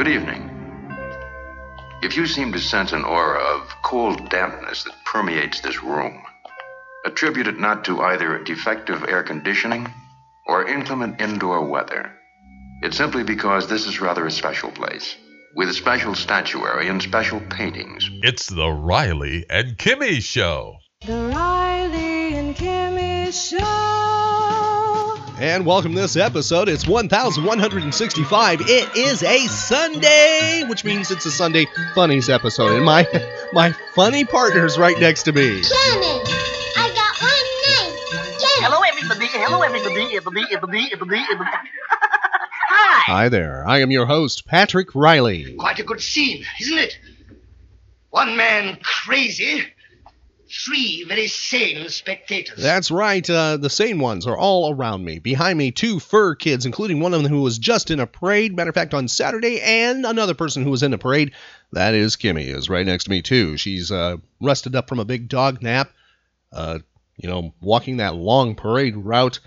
Good evening. If you seem to sense an aura of cold dampness that permeates this room, attribute it not to either defective air conditioning or inclement indoor weather. It's simply because this is rather a special place, with special statuary and special paintings. It's the Riley and Kimmy Show. The Riley and Kimmy Show. And welcome to this episode. It's 1165. It is a Sunday, which means it's a Sunday Funnies episode. And my my funny partner's right next to me. Shannon, I got one name. Shannon. Hello, everybody. Hello, everybody. Everybody, everybody, everybody, everybody. Hi. Hi there. I am your host, Patrick Riley. Quite a good scene, isn't it? One man crazy, three very sane spectators. That's right. Uh, the sane ones are all around me. Behind me, two fur kids, including one of them who was just in a parade. Matter of fact, on Saturday, and another person who was in a parade. That is Kimmy, is right next to me too. She's uh, rested up from a big dog nap. Uh, you know, walking that long parade route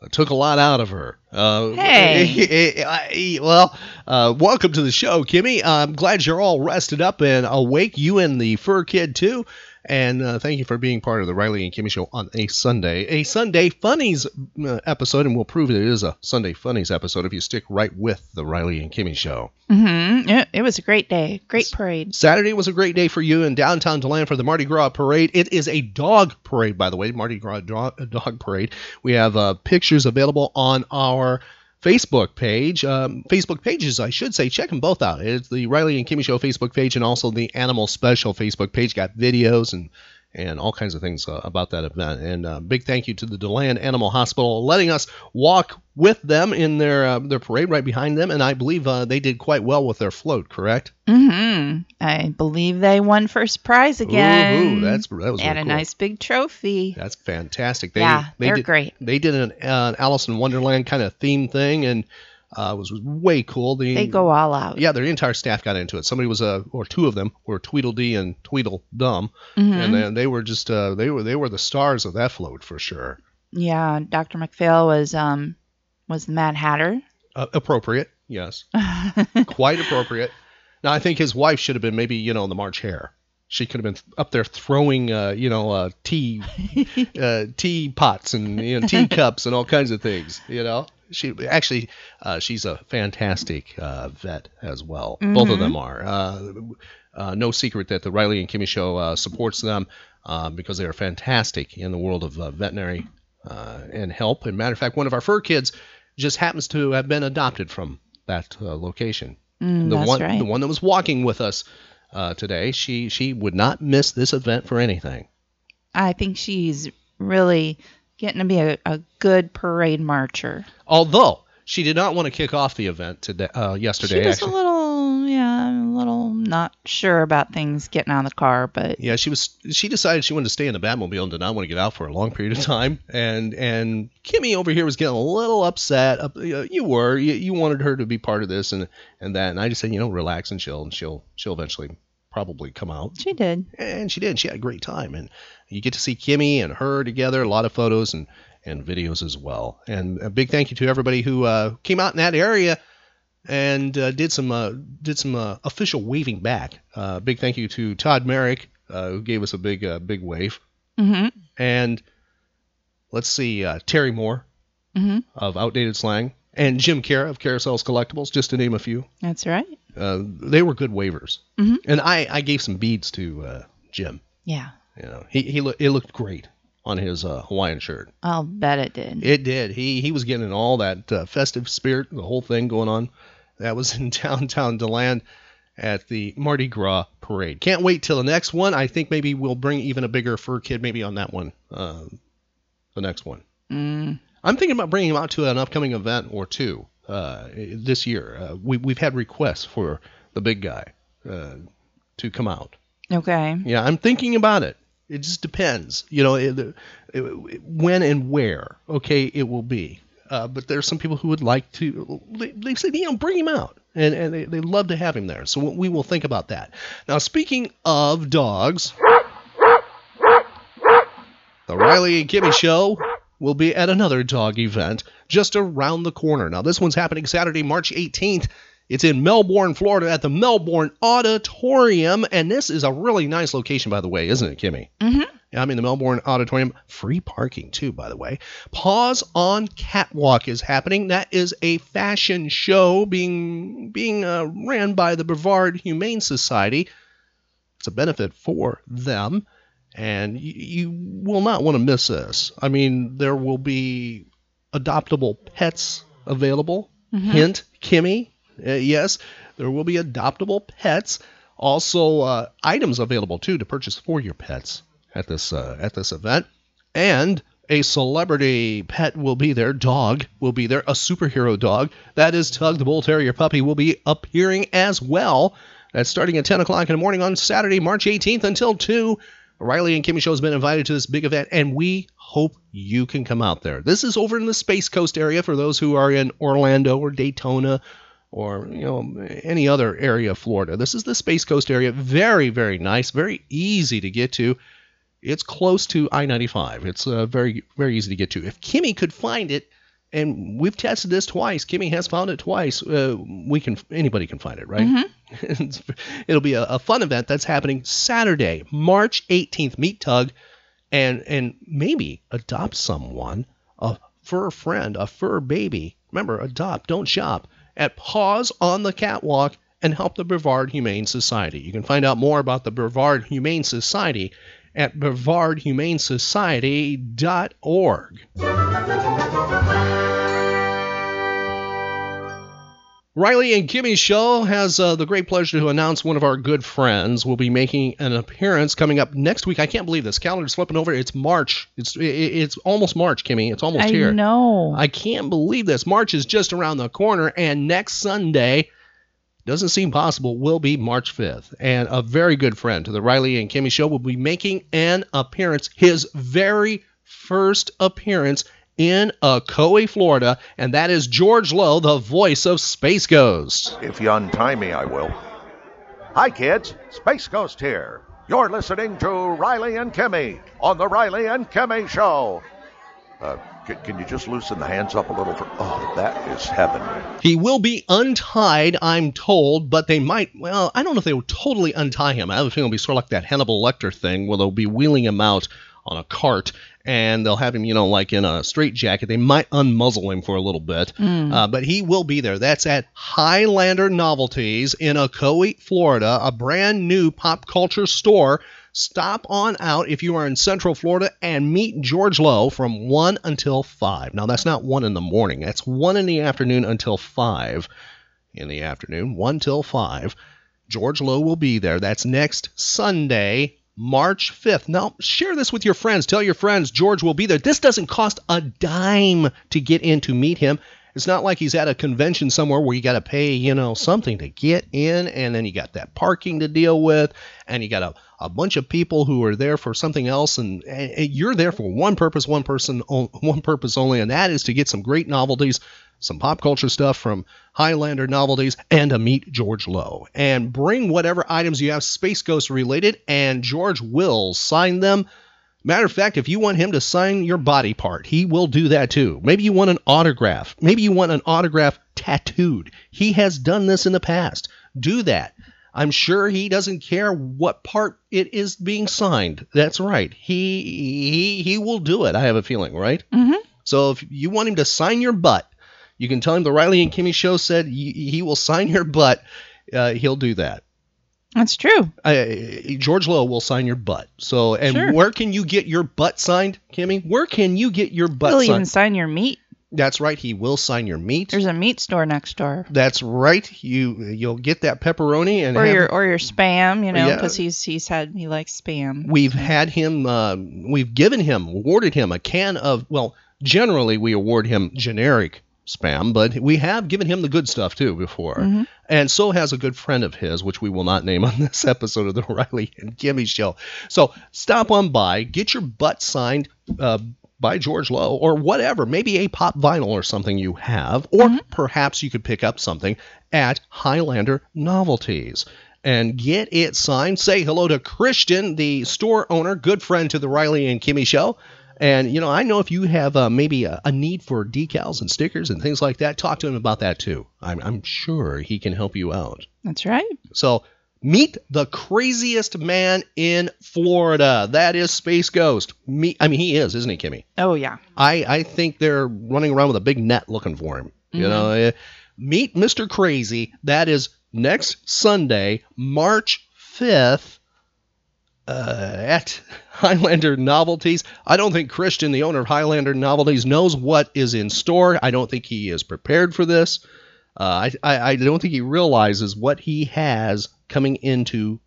uh, took a lot out of her. Uh, Hey. well, uh, welcome to the show, Kimmy. I'm glad you're all rested up and awake. You and the fur kid too. And uh, thank you for being part of the Riley and Kimmy show on a Sunday, a Sunday Funnies uh, episode, and we'll prove that it is a Sunday Funnies episode if you stick right with the Riley and Kimmy show. Mm-hmm. It, it was a great day. Great parade. Saturday was a great day for you in downtown Deland for the Mardi Gras parade. It is a dog parade, by the way, Mardi Gras dog, dog parade. We have uh, pictures available on our Facebook page. Um, Facebook pages, I should say. Check them both out. It's the Riley and Kimmy Show Facebook page and also the Animal Special Facebook page. Got videos and and all kinds of things uh, about that event. And uh, big thank you to the Deland Animal Hospital letting us walk with them in their uh, their parade right behind them. And I believe uh, they did quite well with their float. Correct? Mm-hmm. I believe they won first prize again. Ooh, that's that was had really a cool. nice big trophy. That's fantastic. They, Yeah, they they're did, great. They did an, uh, an Alice in Wonderland kind of theme thing, and uh, it was way cool. The, They go all out. Yeah, their entire staff got into it. Somebody was uh, or two of them were Tweedledee and Tweedledum, Mhm. and then they were just uh, they were they were the stars of that float for sure. Yeah, Dr. McPhail was um was the Mad Hatter. Uh, appropriate, yes, quite appropriate. Now I think his wife should have been maybe you know the March Hare. She could have been up there throwing, uh, you know, uh, tea, uh, tea pots and you know, tea cups and all kinds of things. You know, she actually, uh, she's a fantastic uh, vet as well. Both of them are. Uh, uh, no secret that the Riley and Kimmy show uh, supports them uh, because they are fantastic in the world of uh, veterinary uh, and help. And matter of fact, one of our fur kids just happens to have been adopted from that uh, location Mm, the that's one right. the one that was walking with us uh, today she she would not miss this event for anything I think she's really getting to be a, a good parade marcher. although she did not want to kick off the event today uh, yesterday she was actually. a little, yeah, a little not sure about things getting out of the car, but yeah she was she decided she wanted to stay in the batmobile and did not want to get out for a long period of time. And and kimmy over here was getting a little upset uh, you were you, you wanted her to be part of this and and that. And i just said you know relax and chill and she'll she'll eventually probably come out she did. and she did. She had a great time, and you get to see Kimmy and her together. A lot of photos and and videos as well. And a big thank you to everybody who uh, came out in that area and uh, did some uh, did some uh, official waving back. Uh, big thank you to Todd Merrick uh, who gave us a big uh, big wave, Mm-hmm. and let's see uh, Terry Moore Mm-hmm. of Outdated Slang. And Jim Kara of Carousels Collectibles, just to name a few. That's right. Uh, they were good wavers. Mhm. And I, I gave some beads to uh, Jim. Yeah. You know, he he loo- it looked great on his uh, Hawaiian shirt. I'll bet it did. It did. He he was getting all that uh, festive spirit, the whole thing going on. That was in downtown Deland at the Mardi Gras parade. Can't wait till the next one. I think maybe we'll bring even a bigger fur kid maybe on that one. Uh, the next one. Mm. I'm thinking about bringing him out to an upcoming event or two uh, this year. Uh, we we've had requests for the big guy uh, to come out. Okay. Yeah, I'm thinking about it. It just depends, you know, it, it, when and where. Okay, it will be. Uh, but there's some people who would like to. They, they say, you know, bring him out, and and they, they love to have him there. So we will think about that. Now, speaking of dogs, the Riley and Kimmy Show will be at another dog event just around the corner. Now, this one's happening Saturday, March 18th. It's in Melbourne, Florida, at the Melbourne Auditorium, and this is a really nice location, by the way, isn't it, Kimmy? Mhm. I mean, the Melbourne Auditorium. Free parking too, by the way. Paws on Catwalk is happening. That is a fashion show being being uh, ran by the Brevard Humane Society. It's a benefit for them, and you, you will not want to miss this. I mean, there will be adoptable pets available. Hint, Kimmy. Uh, yes, there will be adoptable pets. Also, uh, items available too to purchase for your pets at this uh, at this event, and a celebrity pet will be there. Dog will be there. A superhero dog that is Tugg the Bull Terrier puppy will be appearing as well. That's starting at 10 o'clock in the morning on Saturday, March 18th until 2. Riley and Kimmy Show has been invited to this big event, and we hope you can come out there. This is over in the Space Coast area for those who are in Orlando or Daytona or you know any other area of Florida. This is the Space Coast area. Very very nice, very easy to get to. It's close to I-95. It's uh, very very easy to get to. If Kimmy could find it, and we've tested this twice. Kimmy has found it twice. Uh, we can anybody can find it, right? It's- It'll be a, a fun event that's happening Saturday, March 18th. Meet Tugg, and and maybe adopt someone, a fur friend, a fur baby. Remember, adopt, don't shop. At Paws on the Catwalk and help the Brevard Humane Society. You can find out more about the Brevard Humane Society at brevardhumanesociety.org. Riley and Kimmy Show has uh, the great pleasure to announce one of our good friends will be making an appearance coming up next week. I can't believe this calendar's flipping over. It's March. It's it's almost March, Kimmy. It's almost I here. know. I can't believe this. March is just around the corner, and next Sunday doesn't seem possible. Will be March 5th, and a very good friend to the Riley and Kimmy Show will be making an appearance. His very first appearance in Ocoee, Florida, and that is George Lowe, the voice of Space Ghost. If you untie me, I will. Hi, kids. Space Ghost here. You're listening to Riley and Kimmy on the Riley and Kimmy Show. Uh, c- can you just loosen the hands up a little? For oh, that is heaven. He will be untied, I'm told, but they might, well, I don't know if they will totally untie him. I have a feeling it'll be sort of like that Hannibal Lecter thing where they'll be wheeling him out on a cart and they'll have him, you know, like in a straitjacket. They might unmuzzle him for a little bit, uh, but he will be there. That's at Highlander Novelties in Ocoee, Florida, a brand new pop culture store. Stop on out if you are in Central Florida and meet George Lowe from 1 until 5. Now, that's not 1 in the morning, that's 1 in the afternoon until 5 in the afternoon, 1 till 5. George Lowe will be there. That's next Sunday, March 5th. Now, share this with your friends. Tell your friends George will be there. This doesn't cost a dime to get in to meet him. It's not like he's at a convention somewhere where you got to pay, you know, something to get in, and then you got that parking to deal with, and you got a, a bunch of people who are there for something else, and, and you're there for one purpose, one person, one purpose only, and that is to get some great novelties, some pop culture stuff from Highlander novelties, and to meet George Lowe. And bring whatever items you have Space Ghost related, and George will sign them. Matter of fact, if you want him to sign your body part, he will do that too. Maybe you want an autograph. Maybe you want an autograph tattooed. He has done this in the past. Do that. I'm sure he doesn't care what part it is being signed. That's right. He he he will do it. I have a feeling, right? Mhm. So if you want him to sign your butt, you can tell him the Riley and Kimmy show said he, he will sign your butt. Uh, he'll do that. That's true. Uh, George Lowe will sign your butt. So, and Sure. where can you get your butt signed, Kimmy? Where can you get your butt He'll signed? even sign your meat. That's right. He will sign your meat. There's a meat store next door. That's right. You you'll get that pepperoni and Or your or your spam, you know, Yeah. because he's he's had he likes spam. We've had him. Uh, we've given him, awarded him a can of. Well, generally we award him generic spam, but we have given him the good stuff too before. Mhm. And so has a good friend of his, which we will not name on this episode of the Riley and Kimmy Show. So stop on by, get your butt signed. Uh, by George Lowe or whatever, maybe a pop vinyl or something you have, or perhaps you could pick up something at Highlander Novelties and get it signed. Say hello to Christian, the store owner, good friend to the Riley and Kimmy show. And you know, I know if you have uh, maybe a, a need for decals and stickers and things like that, talk to him about that too. I'm, I'm sure he can help you out. That's right. So meet the craziest man in Florida. That is Space Ghost. Me, I mean, he is, isn't he, Kimmy? Oh yeah. I, I think they're running around with a big net looking for him. You know, uh, meet Mr. Crazy. That is next Sunday, March 5th, uh, at Highlander Novelties. I don't think Christian, the owner of Highlander Novelties, knows what is in store. I don't think he is prepared for this. Uh, I, I, I don't think he realizes what he has coming into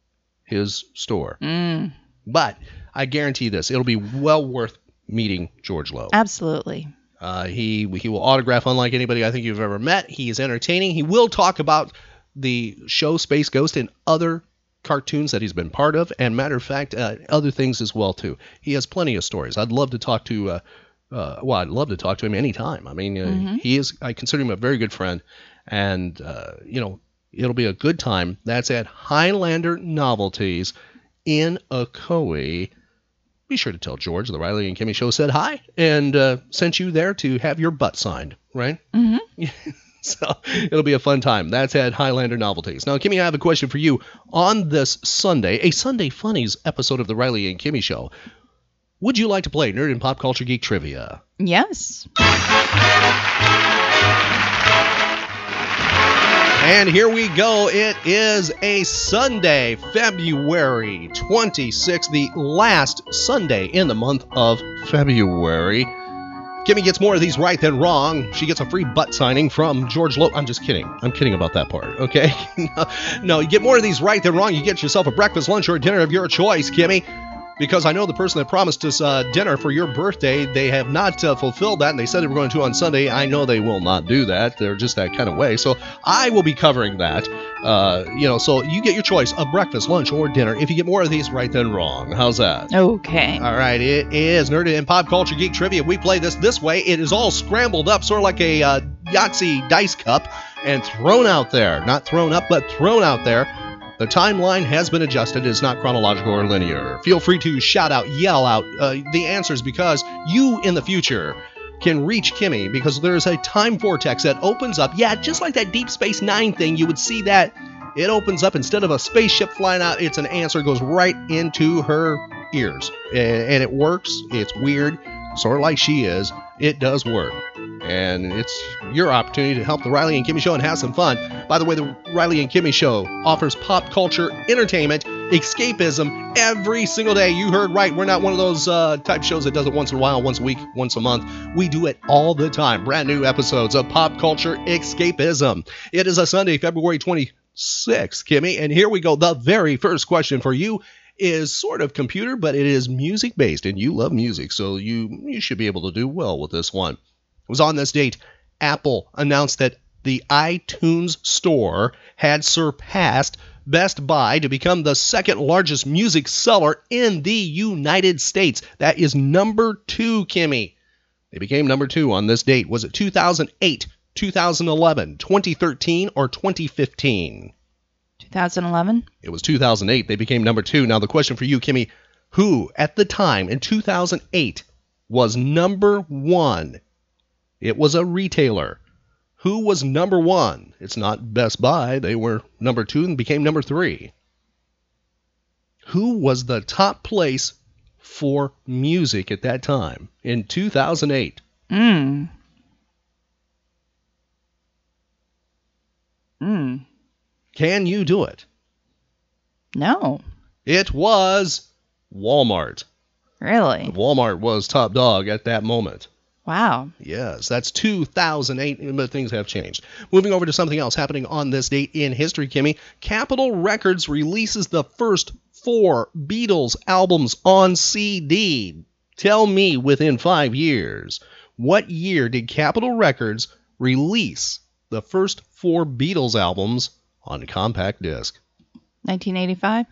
his store. Mm, But I guarantee this, it'll be well worth meeting George Lowe. absolutely. Uh, he he will autograph unlike anybody I think you've ever met. He is entertaining. He will talk about the show Space Ghost and other cartoons that he's been part of, and matter of fact, uh, other things as well too. He has plenty of stories. I'd love to talk to. Uh, uh, well, I'd love to talk to him anytime. I mean, uh, he is. I consider him a very good friend, and uh, you know, it'll be a good time. That's at Highlander Novelties in Ocoee be sure to tell George the Riley and Kimmy show said hi and uh, sent you there to have your butt signed, right? Mm-hmm. So it'll be a fun time. That's at Highlander Novelties. Now, Kimmy, I have a question for you. On this Sunday, a Sunday Funnies episode of the Riley and Kimmy show, would you like to play Nerd and Pop Culture Geek Trivia? Yes. And here we go. It is a Sunday, February 26th, the last Sunday in the month of February. Kimmy gets more of these right than wrong. She gets a free butt signing from George Lowe. I'm just kidding. I'm kidding about that part, okay? no, no, you get more of these right than wrong. You get yourself a breakfast, lunch, or dinner of your choice, Kimmy. Because I know the person that promised us uh, dinner for your birthday, they have not uh, fulfilled that, and they said they were going to on Sunday. I know they will not do that. They're just that kind of way. So I will be covering that. Uh, you know, so you get your choice of breakfast, lunch, or dinner. If you get more of these right than wrong, how's that? Okay. All right, it is Nerd and Pop Culture Geek Trivia. We play this this way. It is all scrambled up, sort of like a uh, Yahtzee dice cup, and thrown out there. Not thrown up, but thrown out there. The timeline has been adjusted. It is not chronological or linear. Feel free to shout out, yell out uh, the answers because you in the future can reach Kimmy because there's a time vortex that opens up. Yeah, just like that Deep Space Nine thing, you would see that it opens up instead of a spaceship flying out, it's an answer goes right into her ears. A- And it works. It's weird, sort of like she is. It does work. And it's your opportunity to help the Riley and Kimmy Show and have some fun. By the way, the Riley and Kimmy Show offers pop culture, entertainment, escapism every single day. You heard right. We're not one of those uh, type shows that does it once in a while, once a week, once a month. We do it all the time. Brand new episodes of pop culture escapism. It is a Sunday, February 26th, Kimmy. And here we go. The very first question for you is sort of computer, but it is music based, and you love music, so you you should be able to do well with this one. It was on this date. Apple announced that the iTunes Store had surpassed Best Buy to become the second largest music seller in the United States. That is number two, Kimmy. They became number two on this date. Was it 2008, 2011, 2013, or 2015? 2011. It was 2008. They became number two. Now, the question for you, Kimmy who at the time in 2008 was number one? It was a retailer. Who was number one? It's not Best Buy. They were number two and became number three. Who was the top place for music at that time in 2008? Mm. Mm. Can you do it? No. It was Walmart. Really? Walmart was top dog at that moment. Wow. Yes, that's 2008, but things have changed. Moving over to something else happening on this date in history, Kimmy. Capitol Records releases the first four Beatles albums on CD. Tell me within five years, what year did Capitol Records release the first four Beatles albums on compact disc? 1985.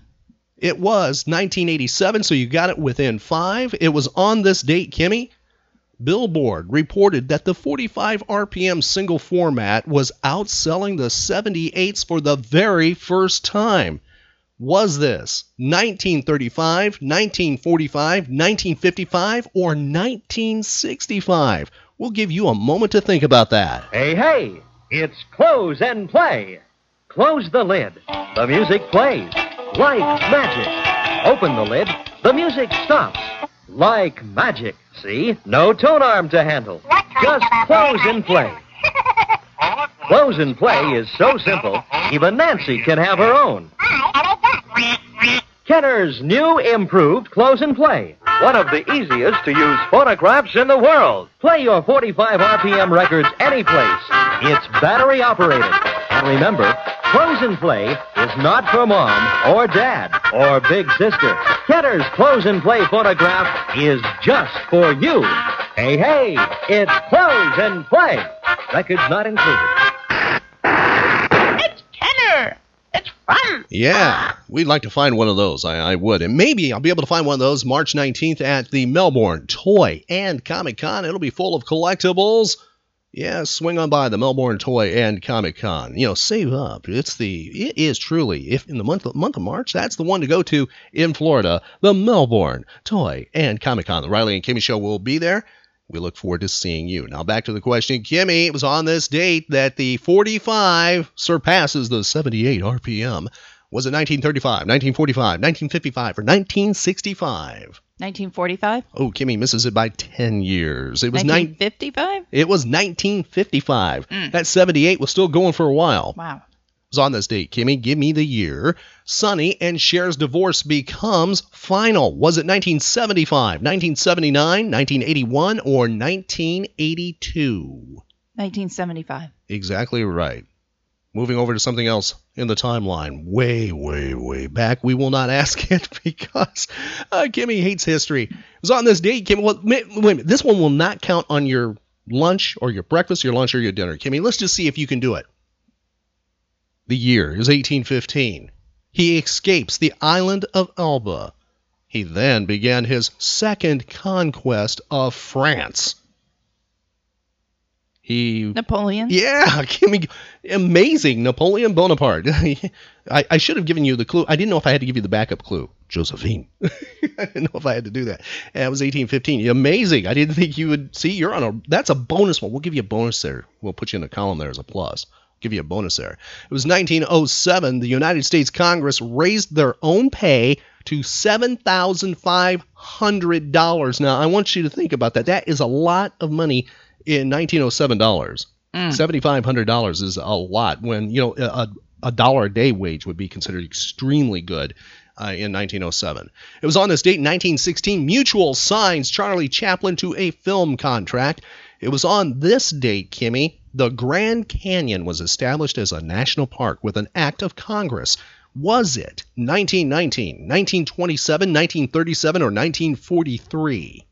It was 1987, so you got it within five. It was on this date, Kimmy. Billboard reported that the 45 RPM single format was outselling the 78s for the very first time. Was this 1935, 1945, 1955, or 1965? We'll give you a moment to think about that. Hey, hey, it's close and play. Close the lid. The music plays. Like magic. Open the lid. The music stops. Like magic. See? No tone arm to handle. Just close and play. Close and play is so simple, even Nancy can have her own. Kenner's new improved Close and Play. One of the easiest to use phonographs in the world. Play your 45 RPM records anyplace. It's battery operated. And remember, Close and Play is not for mom or dad or big sister. Kenner's Close and Play phonograph is just for you. Hey, hey, it's Close and Play. Records not included. Kenner! It's fun! Yeah, we'd like to find one of those. I, I would. And maybe I'll be able to find one of those March 19th at the Melbourne Toy and Comic Con. It'll be full of collectibles. Yeah, swing on by the Melbourne Toy and Comic Con. You know, save up. It's the it is truly if in the month month of March, that's the one to go to in Florida. The Melbourne Toy and Comic Con. The Riley and Kimmy Show will be there. We look forward to seeing you. Now back to the question, Kimmy. It was on this date that the 45 surpasses the 78 RPM. Was it 1935, 1945, 1955, or 1965? 1945? Oh, Kimmy misses it by 10 years. It was nine. 1955? It was 1955. Mm. That 78 was still going for a while. Wow. Was on this date. Kimmy, give me the year. Sonny and Cher's divorce becomes final. Was it 1975, 1979, 1981, or 1982? 1975. Exactly right. Moving over to something else in the timeline, way, way, way back. We will not ask it because uh, Kimmy hates history. It was on this date, Kimmy. Well, wait a minute. This one will not count on your lunch or your breakfast, your lunch or your dinner. Kimmy, let's just see if you can do it. The year is 1815. He escapes the island of Elba. He then began his second conquest of France. He Napoleon? yeah, amazing. Napoleon Bonaparte. I, I should have given you the clue. I didn't know if I had to give you the backup clue. Josephine. I didn't know if I had to do that. And it was 1815. Amazing. I didn't think you would see. You're on a. That's a bonus one. We'll give you a bonus there. We'll put you in a column there as a plus. Give you a bonus there. It was 1907. The United States Congress raised their own pay to $7,500. Now, I want you to think about that. That is a lot of money in 1907 dollars. $7,500 is a lot when, you know, a, a dollar a day wage would be considered extremely good uh, in 1907. It was on this date in 1916 Mutual signs Charlie Chaplin to a film contract. It was on this date, Kimmy, the Grand Canyon was established as a national park with an act of Congress. Was it 1919, 1927, 1937, or 1943?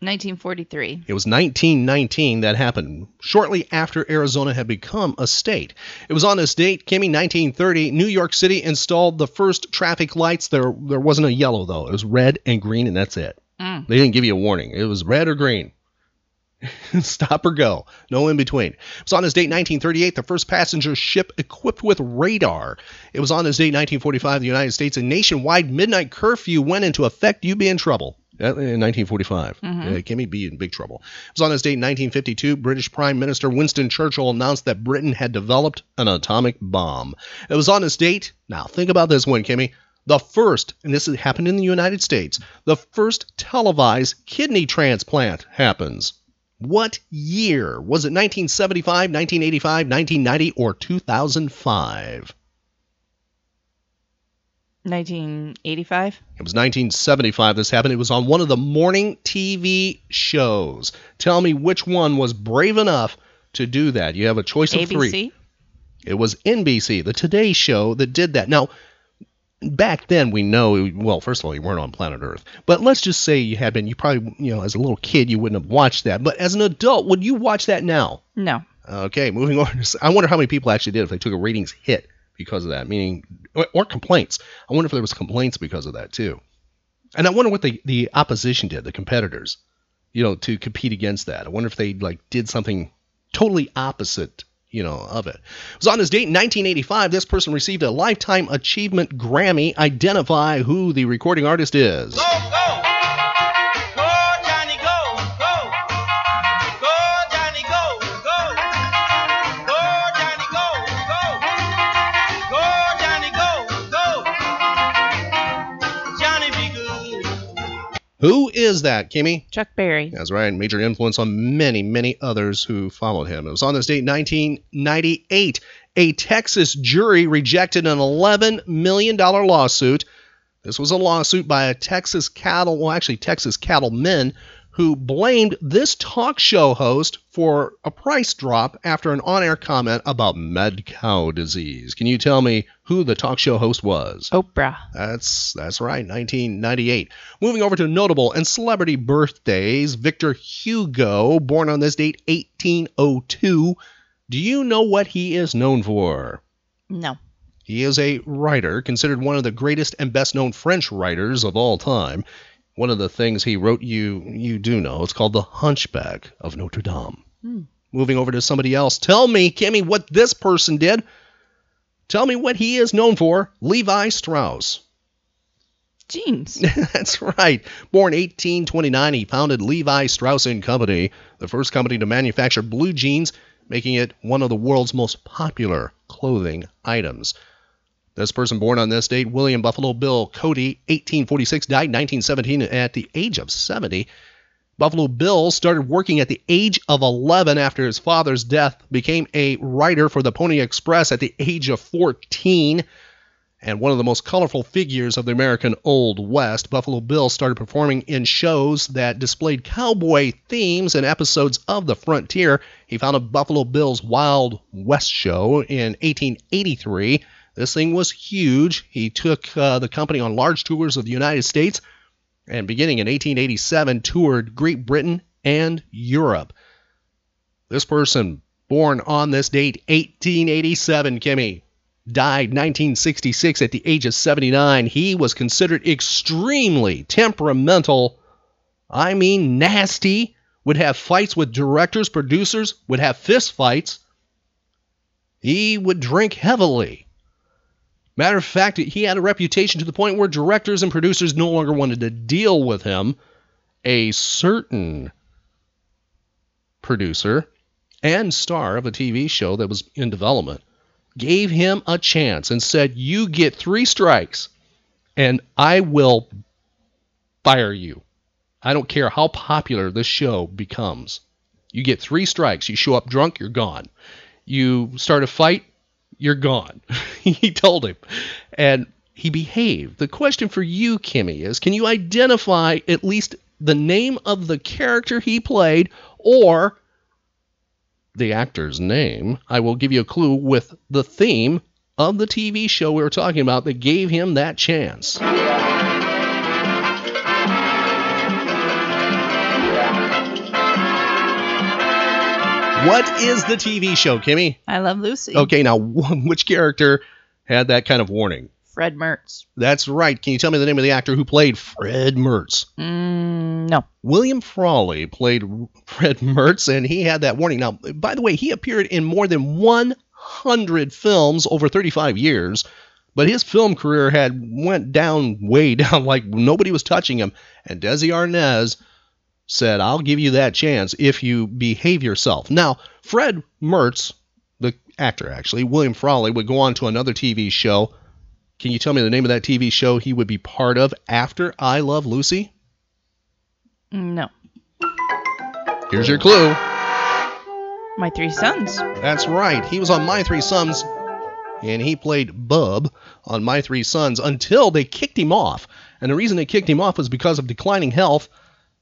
1943. It was 1919 that happened, shortly after Arizona had become a state. It was on this date, Kimmy, 1930, New York City installed the first traffic lights. There, there wasn't a yellow, though. It was red and green, and that's it. Mm. They didn't give you a warning. It was red or green. Stop or go. No in between. It was on this date, 1938, the first passenger ship equipped with radar. It was on this date, 1945, the United States, a nationwide midnight curfew went into effect. You'd be in trouble. Uh, In 1945, Mhm. Uh, Kimmy be in big trouble. It was on this date, 1952, British Prime Minister Winston Churchill announced that Britain had developed an atomic bomb. It was on this date. Now think about this one, Kimmy. The first, and this happened in the United States, the first televised kidney transplant happens. What year? Was it 1975, 1985, 1990, or 2005? 1985. It was 1975 this happened. It was on one of the morning TV shows. Tell me which one was brave enough to do that. You have a choice of ABC. three. It was NBC, the Today Show, that did that. Now, back then we know, well, first of all, you weren't on planet Earth. But let's just say you had been. You probably, you know, as a little kid, you wouldn't have watched that. But as an adult, would you watch that now? No. Okay, moving on. I wonder how many people actually did if they took a ratings hit because of that, meaning or, or complaints. I wonder if there was complaints because of that too. And I wonder what the the opposition did, the competitors, you know, to compete against that. I wonder if they like did something totally opposite, you know, of it. It was on this date in 1985. This person received a Lifetime Achievement Grammy. Identify who the recording artist is. Who is that, Kimmy? Chuck Berry. That's right. Major influence on many, many others who followed him. It was on this date, 1998. A Texas jury rejected an $11 million lawsuit. This was a lawsuit by a Texas cattle, well, actually, Texas cattlemen who blamed this talk show host for a price drop after an on air comment about mad cow disease. Can you tell me who the talk show host was? Oprah. That's that's right, 1998. Moving over to notable and celebrity birthdays, Victor Hugo, born on this date 1802. Do you know what he is known for? No. He is a writer, considered one of the greatest and best known French writers of all time. One of the things he wrote you you do know. It's called The Hunchback of Notre Dame. Hmm. Moving over to somebody else. Tell me, Kimmy, what this person did. Tell me what he is known for. Levi Strauss. Jeans. That's right. Born 1829, he founded Levi Strauss and Company, the first company to manufacture blue jeans, making it one of the world's most popular clothing items. This person born on this date, William Buffalo Bill Cody, 1846, died 1917 at the age of 70. Buffalo Bill started working at the age of 11 after his father's death, became a writer for the Pony Express at the age of 14, and one of the most colorful figures of the American Old West. Buffalo Bill started performing in shows that displayed cowboy themes and episodes of the frontier. He founded Buffalo Bill's Wild West show in 1883. This thing was huge. He took uh, the company on large tours of the United States and beginning in 1887 toured Great Britain and Europe. This person, born on this date, 1887, Kimmy, died 1966 at the age of 79. He was considered extremely temperamental. I mean, nasty. Would have fights with directors, producers, would have fist fights. He would drink heavily. Matter of fact, he had a reputation to the point where directors and producers no longer wanted to deal with him. A certain producer and star of a TV show that was in development gave him a chance and said, You get three strikes and I will fire you. I don't care how popular this show becomes. You get three strikes. You show up drunk, you're gone. You start a fight, you're gone. he told him. And he behaved. The question for you, Kimmy, is can you identify at least the name of the character he played or the actor's name? I will give you a clue with the theme of the TV show we were talking about that gave him that chance. What is the TV show, Kimmy? I Love Lucy. Okay, now which character had that kind of warning? Fred Mertz. That's right. Can you tell me the name of the actor who played Fred Mertz? Mm, no. William Frawley played Fred Mertz, and he had that warning. Now, by the way, he appeared in more than 100 films over 35 years, but his film career had went down way down, like nobody was touching him. And Desi Arnaz said, "I'll give you that chance if you behave yourself." Now, Fred Mertz, the actor actually, William Frawley, would go on to another TV show. Can you tell me the name of that TV show he would be part of after I Love Lucy? No. Here's your clue. My Three Sons. That's right. He was on My Three Sons, and he played Bub on My Three Sons until they kicked him off. And the reason they kicked him off was because of declining health.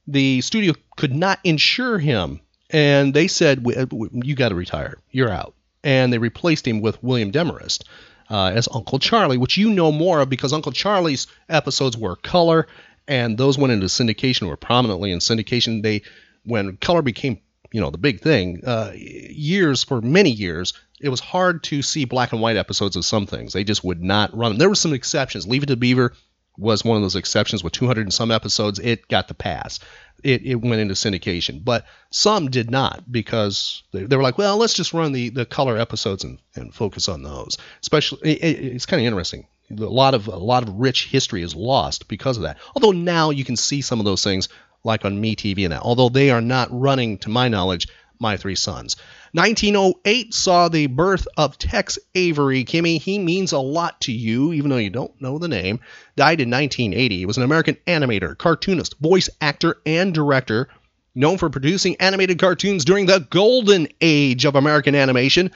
The studio could not insure him, and they said, "We- we- "You got to retire. You're out." And they replaced him with William Demarest uh, as Uncle Charlie, which you know more of because Uncle Charlie's episodes were color, and those went into syndication, were prominently in syndication. They, when color became, you know, the big thing, uh, years for many years, it was hard to see black and white episodes of some things. They just would not run them. There were some exceptions. Leave It to Beaver was one of those exceptions with 200 and some episodes. It got the pass. it, it went into syndication. But some did not because they, they were like, well, let's just run the, the color episodes and, and focus on those. Especially, it, it- it's kind of interesting. A lot of a lot of rich history is lost because of that. Although now you can see some of those things like on MeTV and that. Although they are not running, to my knowledge, My Three Sons. 1908 saw the birth of Tex Avery. Kimmy, he means a lot to you, even though you don't know the name. Died in 1980. He was an American animator, cartoonist, voice actor, and director. Known for producing animated cartoons during the golden age of American animation.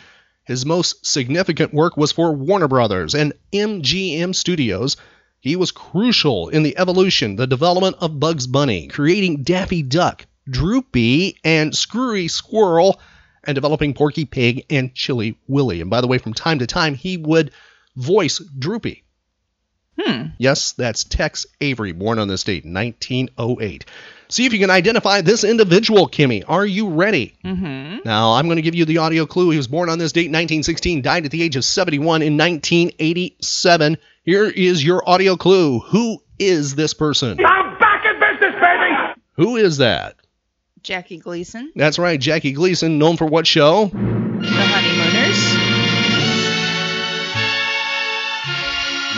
His most significant work was for Warner Brothers and MGM Studios. He was crucial in the evolution, the development of Bugs Bunny, creating Daffy Duck, Droopy, and Screwy Squirrel, and developing Porky Pig and Chilly Willy. And by the way, from time to time, he would voice Droopy. Hmm. Yes, that's Tex Avery, born on this date, 1908. See if you can identify this individual, Kimmy. Are you ready? Mm-hmm. Now, I'm going to give you the audio clue. He was born on this date, 1916, died at the age of 71 in 1987. Here is your audio clue. Who is this person? I'm back in business, baby! Who is that? Jackie Gleason, That's right, Jackie Gleason, known for what show? The Honeymooners.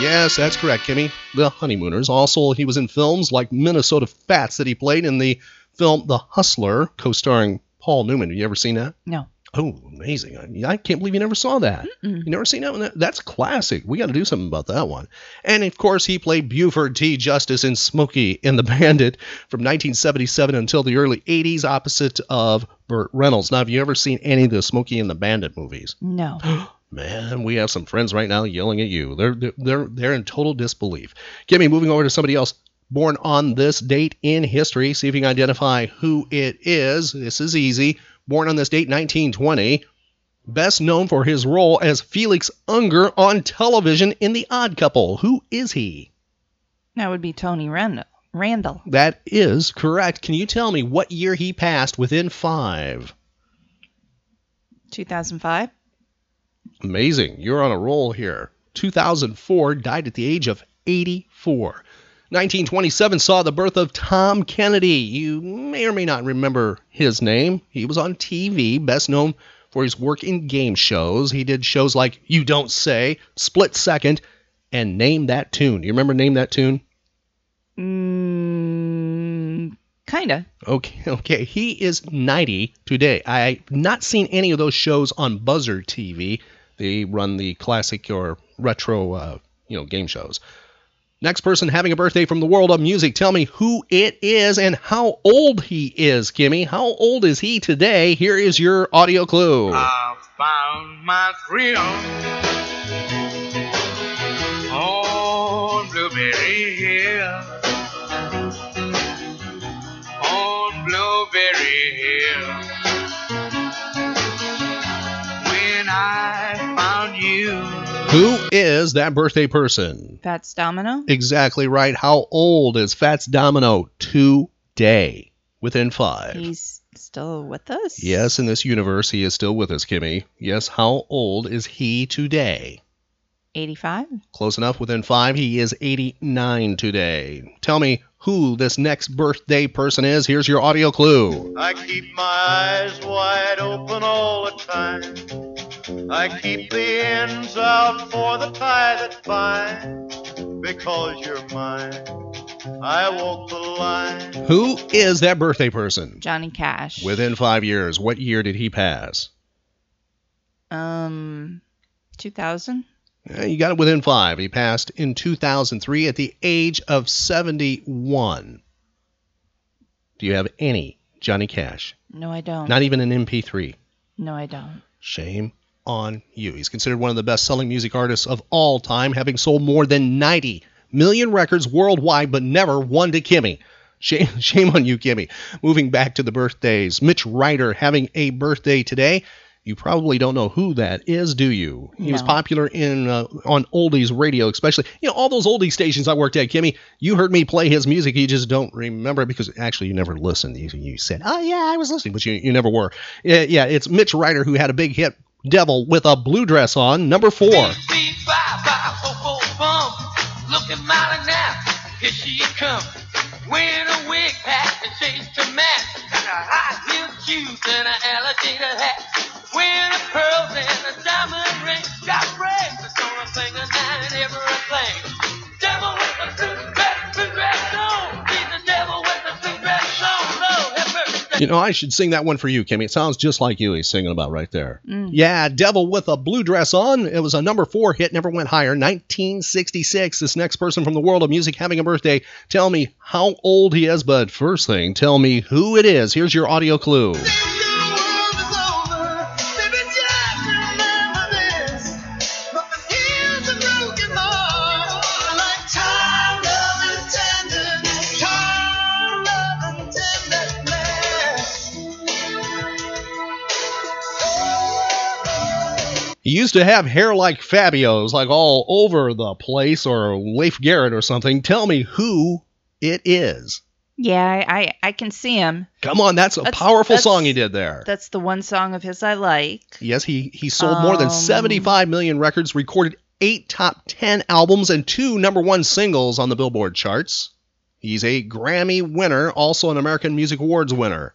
Yes, that's correct, Kimmy. The Honeymooners. Also, he was in films like Minnesota Fats that he played in the film The Hustler, co-starring Paul Newman. Have you ever seen that? No. Oh, amazing. I, I can't believe you never saw that. Mm-mm. You never seen that one? That- That's classic. We got to do something about that one. And of course, he played Buford T. Justice in Smokey and the Bandit from 1977 until the early 80s, opposite of Burt Reynolds. Now, have you ever seen any of the Smokey and the Bandit movies? No. Man, we have some friends right now yelling at you. They're they're they're, they're in total disbelief. Give me moving over to somebody else born on this date in history. See if you can identify who it is. This is easy. Born on this date, 1920. Best known for his role as Felix Unger on television in The Odd Couple. Who is he? That would be Tony Randall. Randall. That is correct. Can you tell me what year he passed within five? 2005. Amazing. You're on a roll here. 2004 died at the age of 84. 1927 saw the birth of Tom Kennedy. You may or may not remember his name. He was on TV, best known for his work in game shows. He did shows like You Don't Say, Split Second, and Name That Tune. Do you remember Name That Tune? Mm, kinda. Okay, okay. He is 90 today. I've not seen any of those shows on Buzzr TV. They run the classic or retro, uh, you know, game shows. Next person having a birthday from the world of music. Tell me who it is and how old he is, Kimmy. How old is he today? Here is your audio clue. I found my on Blueberry Hill. Blueberry Hill. Who is that birthday person? Fats Domino. Exactly right. How old is Fats Domino today? Within five. He's still with us. Yes, in this universe, he is still with us, Kimmy. Yes, how old is he today? 85. Close enough, within five. He is 89 today. Tell me who this next birthday person is. Here's your audio clue. I keep my eyes wide open all the time. I keep the ends out for the tie that binds. Because you're mine, I walk the line. Who is that birthday person? Johnny Cash. Within five years. What year did he pass? Um, 2000. Uh, You got it within five. He passed in 2003 at the age of 71. Do you have any Johnny Cash? No, I don't. Not even an MP3. No, I don't. Shame on you. He's considered one of the best selling music artists of all time, having sold more than 90 million records worldwide, but never one to Kimmy. Shame, shame on you, Kimmy. Moving back to the birthdays. Mitch Ryder having a birthday today. You probably don't know who that is, do you? He was popular in uh, on oldies radio, especially. You know, all those oldies stations I worked at, Kimmy. You heard me play his music, you just don't remember it because actually you never listened. You, you said, "Oh yeah, I was listening," but you, you never were. Yeah, yeah, it's Mitch Ryder who had a big hit, "Devil with a Blue Dress On," number four. Looking mighty now, here she. Wearing a wig hat and shades to match. Got high heel shoes and an alligator hat. Wearing a pearls and a diamond ring. Got. Devil with a suit You know, I should sing that one for you, Kimmy. It sounds just like you he's singing about right there. Mm. Yeah, Devil with a Blue Dress On. It was a number four hit, never went higher. 1966. This next person from the world of music having a birthday. Tell me how old he is, but first thing, tell me who it is. Here's your audio clue. He used to have hair like Fabio's, like all over the place, or Leif Garrett or something. Tell me who it is. Yeah, I, I, I can see him. Come on, that's a That's- powerful that's- song he did there. That's the one song of his I like. Yes, he he sold more than Um, 75 million records, recorded eight top 10 albums and two number one singles on the Billboard charts. He's a Grammy winner, also an American Music Awards winner.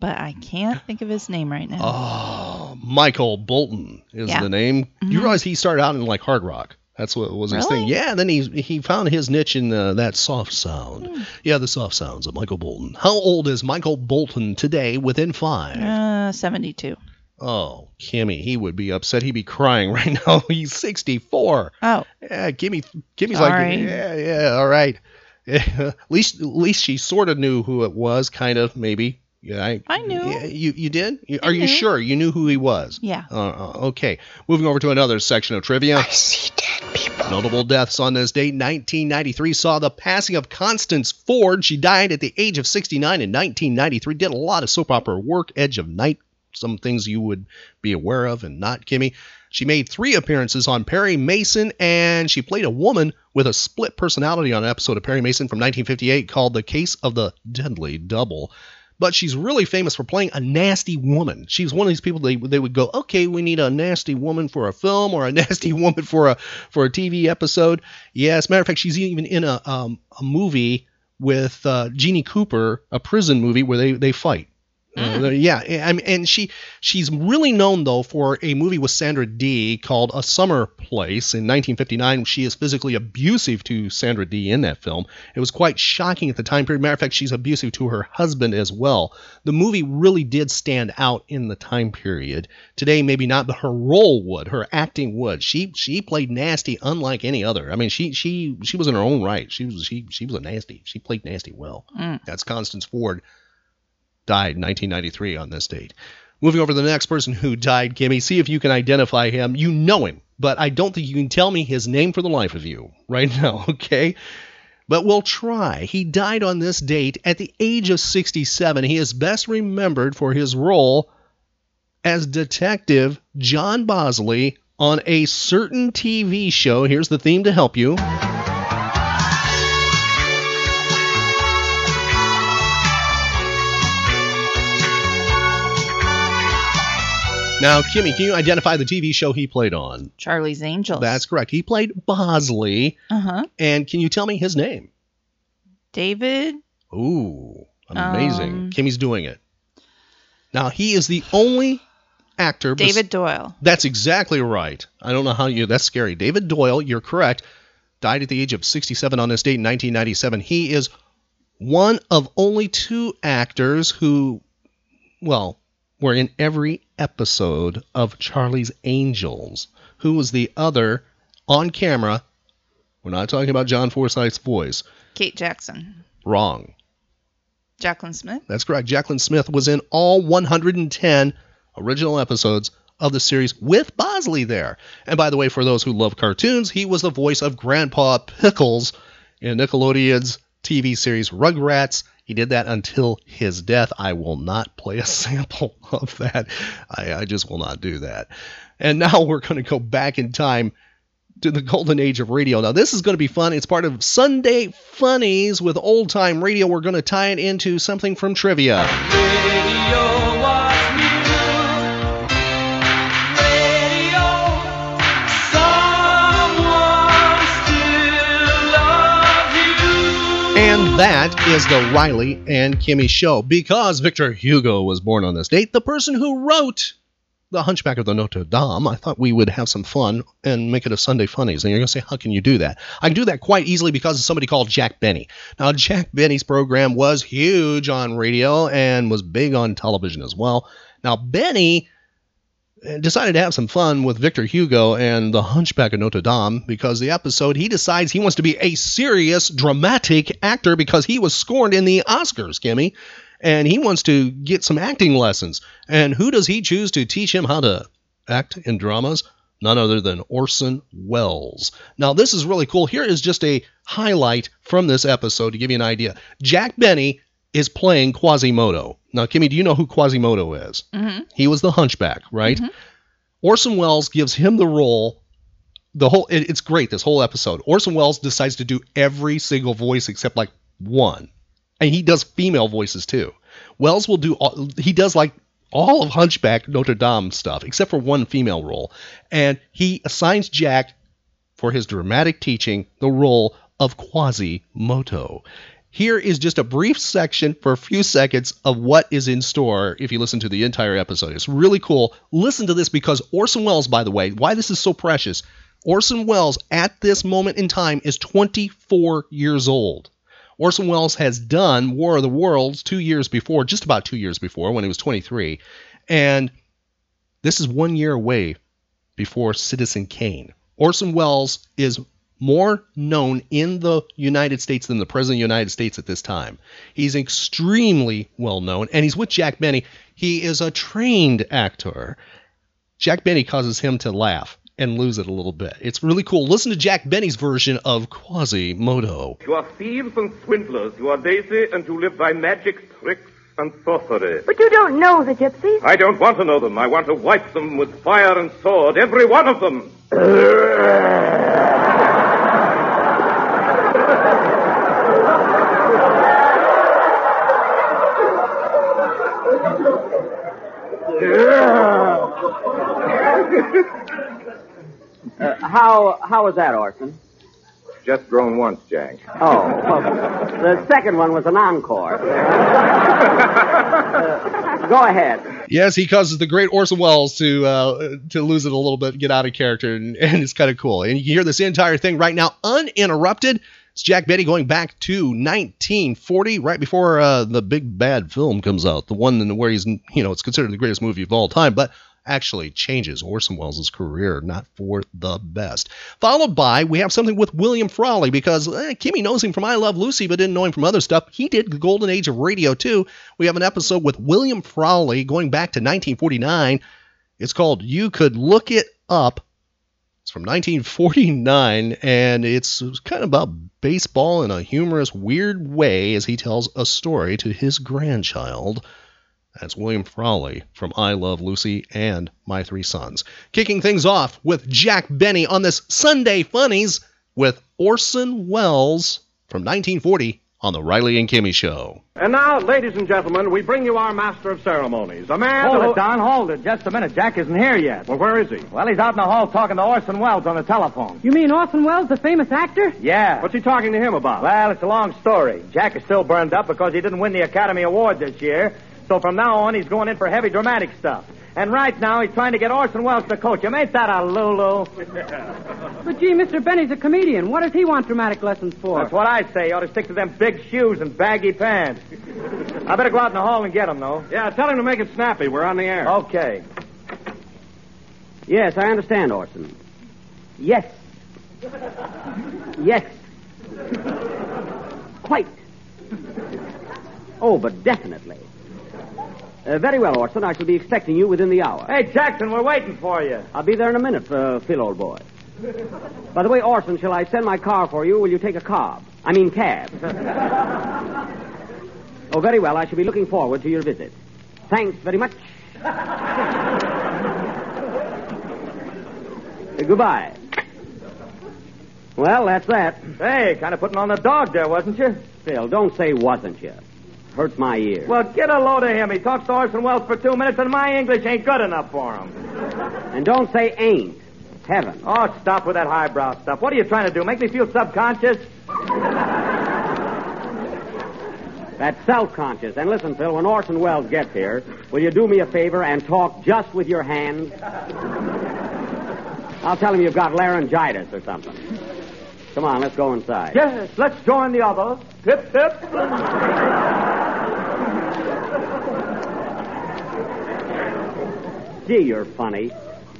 But I can't think of his name right now. Oh, Michael Bolton is Yeah. the name. You Mhm. realize he started out in like hard rock. That's what was his thing. Yeah, then he he found his niche in uh, that soft sound. Hmm. Yeah, the soft sounds of Michael Bolton. How old is Michael Bolton today? Within five. Uh, 72. Oh, Kimmy, he would be upset. He'd be crying right now. He's 64. Oh. Yeah, Kimmy, Kimmy's Sorry. like, yeah, yeah, all right. at least, at least she sort of knew who it was, kind of, maybe. Yeah, I, I knew. Yeah, you, you did? You- I Are you sure you knew who he was? Yeah. Uh, uh, okay. Moving over to another section of trivia. I see dead people. Notable deaths on this date. 1993 saw the passing of Constance Ford. She died at the age of 69 in 1993. Did a lot of soap opera work. Edge of Night. Some things you would be aware of and not, Kimmy. She made three appearances on Perry Mason, and she played a woman with a split personality on an episode of Perry Mason from 1958 called The Case of the Deadly Double but she's really famous for playing a nasty woman. She's one of these people they they would go, okay, we need a nasty woman for a film or a nasty woman for a for a TV episode. A matter of fact, she's even in a um, a movie with uh, Jeannie Cooper, a prison movie where they they fight. Uh, yeah, I mean, and she she's really known though for a movie with Sandra Dee called A Summer Place in 1959. She is physically abusive to Sandra Dee in that film. It was quite shocking at the time period. Matter of fact, she's abusive to her husband as well. The movie really did stand out in the time period. Today, maybe not, but her role would, her acting would. She she played nasty unlike any other. I mean, she she she was in her own right. She was she she was a nasty. She played nasty well. Mm. That's Constance Ford died in 1993 on this date. Moving over to the next person who died, Kimmy, see if you can identify him. You know him, but I don't think you can tell me his name for the life of you right now, okay? But we'll try. He died on this date at the age of 67. He is best remembered for his role as Detective John Bosley on a certain TV show. Here's the theme to help you. Now, Kimmy, can you identify the TV show he played on? Charlie's Angels. That's correct. He played Bosley. Uh huh. And can you tell me his name? David. Ooh, amazing. Um, Kimmy's doing it. Now, he is the only actor. bes- David Doyle. That's exactly right. I don't know how you. That's scary. David Doyle, you're correct. Died at the age of 67 on this date in 1997. He is one of only two actors who, well, were in every episode of Charlie's Angels. Who was the other on camera? We're not talking about John Forsythe's voice. Kate Jackson. Wrong. Jaclyn Smith. That's correct. Jaclyn Smith was in all 110 original episodes of the series with Bosley there. And by the way, for those who love cartoons, he was the voice of Grandpa Pickles in Nickelodeon's TV series Rugrats. He did that until his death. I will not play a sample of that. I, I just will not do that. And now we're going to go back in time to the golden age of radio. Now, this is going to be fun. It's part of Sunday Funnies with old time radio. We're going to tie it into something from trivia. And that is the Riley and Kimmy show. Because Victor Hugo was born on this date, the person who wrote The Hunchback of the Notre Dame, I thought we would have some fun and make it a Sunday Funnies. And you're going to say, how can you do that? I can do that quite easily because of somebody called Jack Benny. Now, Jack Benny's program was huge on radio and was big on television as well. Now, Benny decided to have some fun with Victor Hugo and the Hunchback of Notre Dame because the episode he decides he wants to be a serious dramatic actor because he was scorned in the Oscars, Kimmy, and he wants to get some acting lessons. And who does he choose to teach him how to act in dramas? None other than Orson Welles. Now, this is really cool. Here is just a highlight from this episode to give you an idea. Jack Benny is playing Quasimodo. Now, Kimmy, do you know who Quasimodo is? Mm-hmm. He was the hunchback, right? Orson Welles gives him the role. The whole it- it's great this whole episode. Orson Welles decides to do every single voice except like one, and he does female voices too. Welles will do all, he does like all of Hunchback Notre Dame stuff except for one female role, and he assigns Jack for his dramatic teaching the role of Quasimodo. Here is just a brief section for a few seconds of what is in store if you listen to the entire episode. It's really cool. Listen to this because Orson Welles, by the way, why this is so precious. Orson Welles at this moment in time is 24 years old. Orson Welles has done War of the Worlds two years before, just about two years before, when he was 23. And this is one year away before Citizen Kane. Orson Welles is more known in the United States than the President of the United States at this time. He's extremely well known, and he's with Jack Benny. He is a trained actor. Jack Benny causes him to laugh and lose it a little bit. It's really cool. Listen to Jack Benny's version of Quasimodo. You are thieves and swindlers. You are lazy and you live by magic tricks and sorcery. But you don't know the gypsies. I don't want to know them. I want to wipe them with fire and sword, every one of them. Uh, how how was that, Orson? Just grown once, Jack. Oh, well, the second one was an encore. Uh, go ahead. Yes, he causes the great Orson Welles to uh, to lose it a little bit, get out of character, and, and it's kind of cool. And you can hear this entire thing right now uninterrupted. It's Jack Benny going back to 1940, right before uh, the big bad film comes out, the one where he's you know it's considered the greatest movie of all time, but actually changes Orson Welles' career, not for the best. Followed by, we have something with William Frawley, because eh, Kimmy knows him from I Love Lucy, but didn't know him from other stuff. He did the golden age of radio, too. We have an episode with William Frawley going back to 1949. It's called You Could Look It Up. It's from 1949, and it's kind of about baseball in a humorous, weird way as he tells a story to his grandchild. That's William Frawley from I Love Lucy and My Three Sons. Kicking things off with Jack Benny on this Sunday Funnies with Orson Welles from 1940 on The Riley and Kimmy Show. And now, ladies and gentlemen, we bring you our master of ceremonies, a man Hold who... it, Don. Hold it. Just a minute. Jack isn't here yet. Well, where is he? Well, he's out in the hall talking to Orson Welles on the telephone. You mean Orson Welles, the famous actor? Yeah. What's he talking to him about? Well, it's a long story. Jack is still burned up because he didn't win the Academy Award this year. So from now on, he's going in for heavy dramatic stuff. And right now, he's trying to get Orson Welles to coach him. Ain't that a Lulu? But gee, Mr. Benny's a comedian. What does he want dramatic lessons for? That's what I say. You ought to stick to them big shoes and baggy pants. I better go out in the hall and get him, though. Yeah, tell him to make it snappy. We're on the air. Okay. Yes, I understand, Orson. Yes. Yes. Quite. Oh, but definitely. Uh, very well, Orson. I shall be expecting you within the hour. Hey, Jackson, we're waiting for you. I'll be there in a minute, uh, Phil, old boy. By the way, Orson, shall I send my car for you, will you take a cab? I mean, cab. oh, very well. I shall be looking forward to your visit. Thanks very much. Uh, goodbye. Well, that's that. Hey, kind of putting on the dog there, wasn't you? Phil, don't say wasn't you. Hurts my ear. Well, get a load of him. He talks to Orson Welles for two minutes, and my English ain't good enough for him. And don't say ain't. Heaven. Oh, stop with that highbrow stuff. What are you trying to do? Make me feel subconscious? That's self-conscious. And listen, Phil, when Orson Welles gets here, will you do me a favor and talk just with your hands? I'll tell him you've got laryngitis or something. Come on, let's go inside. Yes, let's join the others. Hip, hip. Gee, you're funny.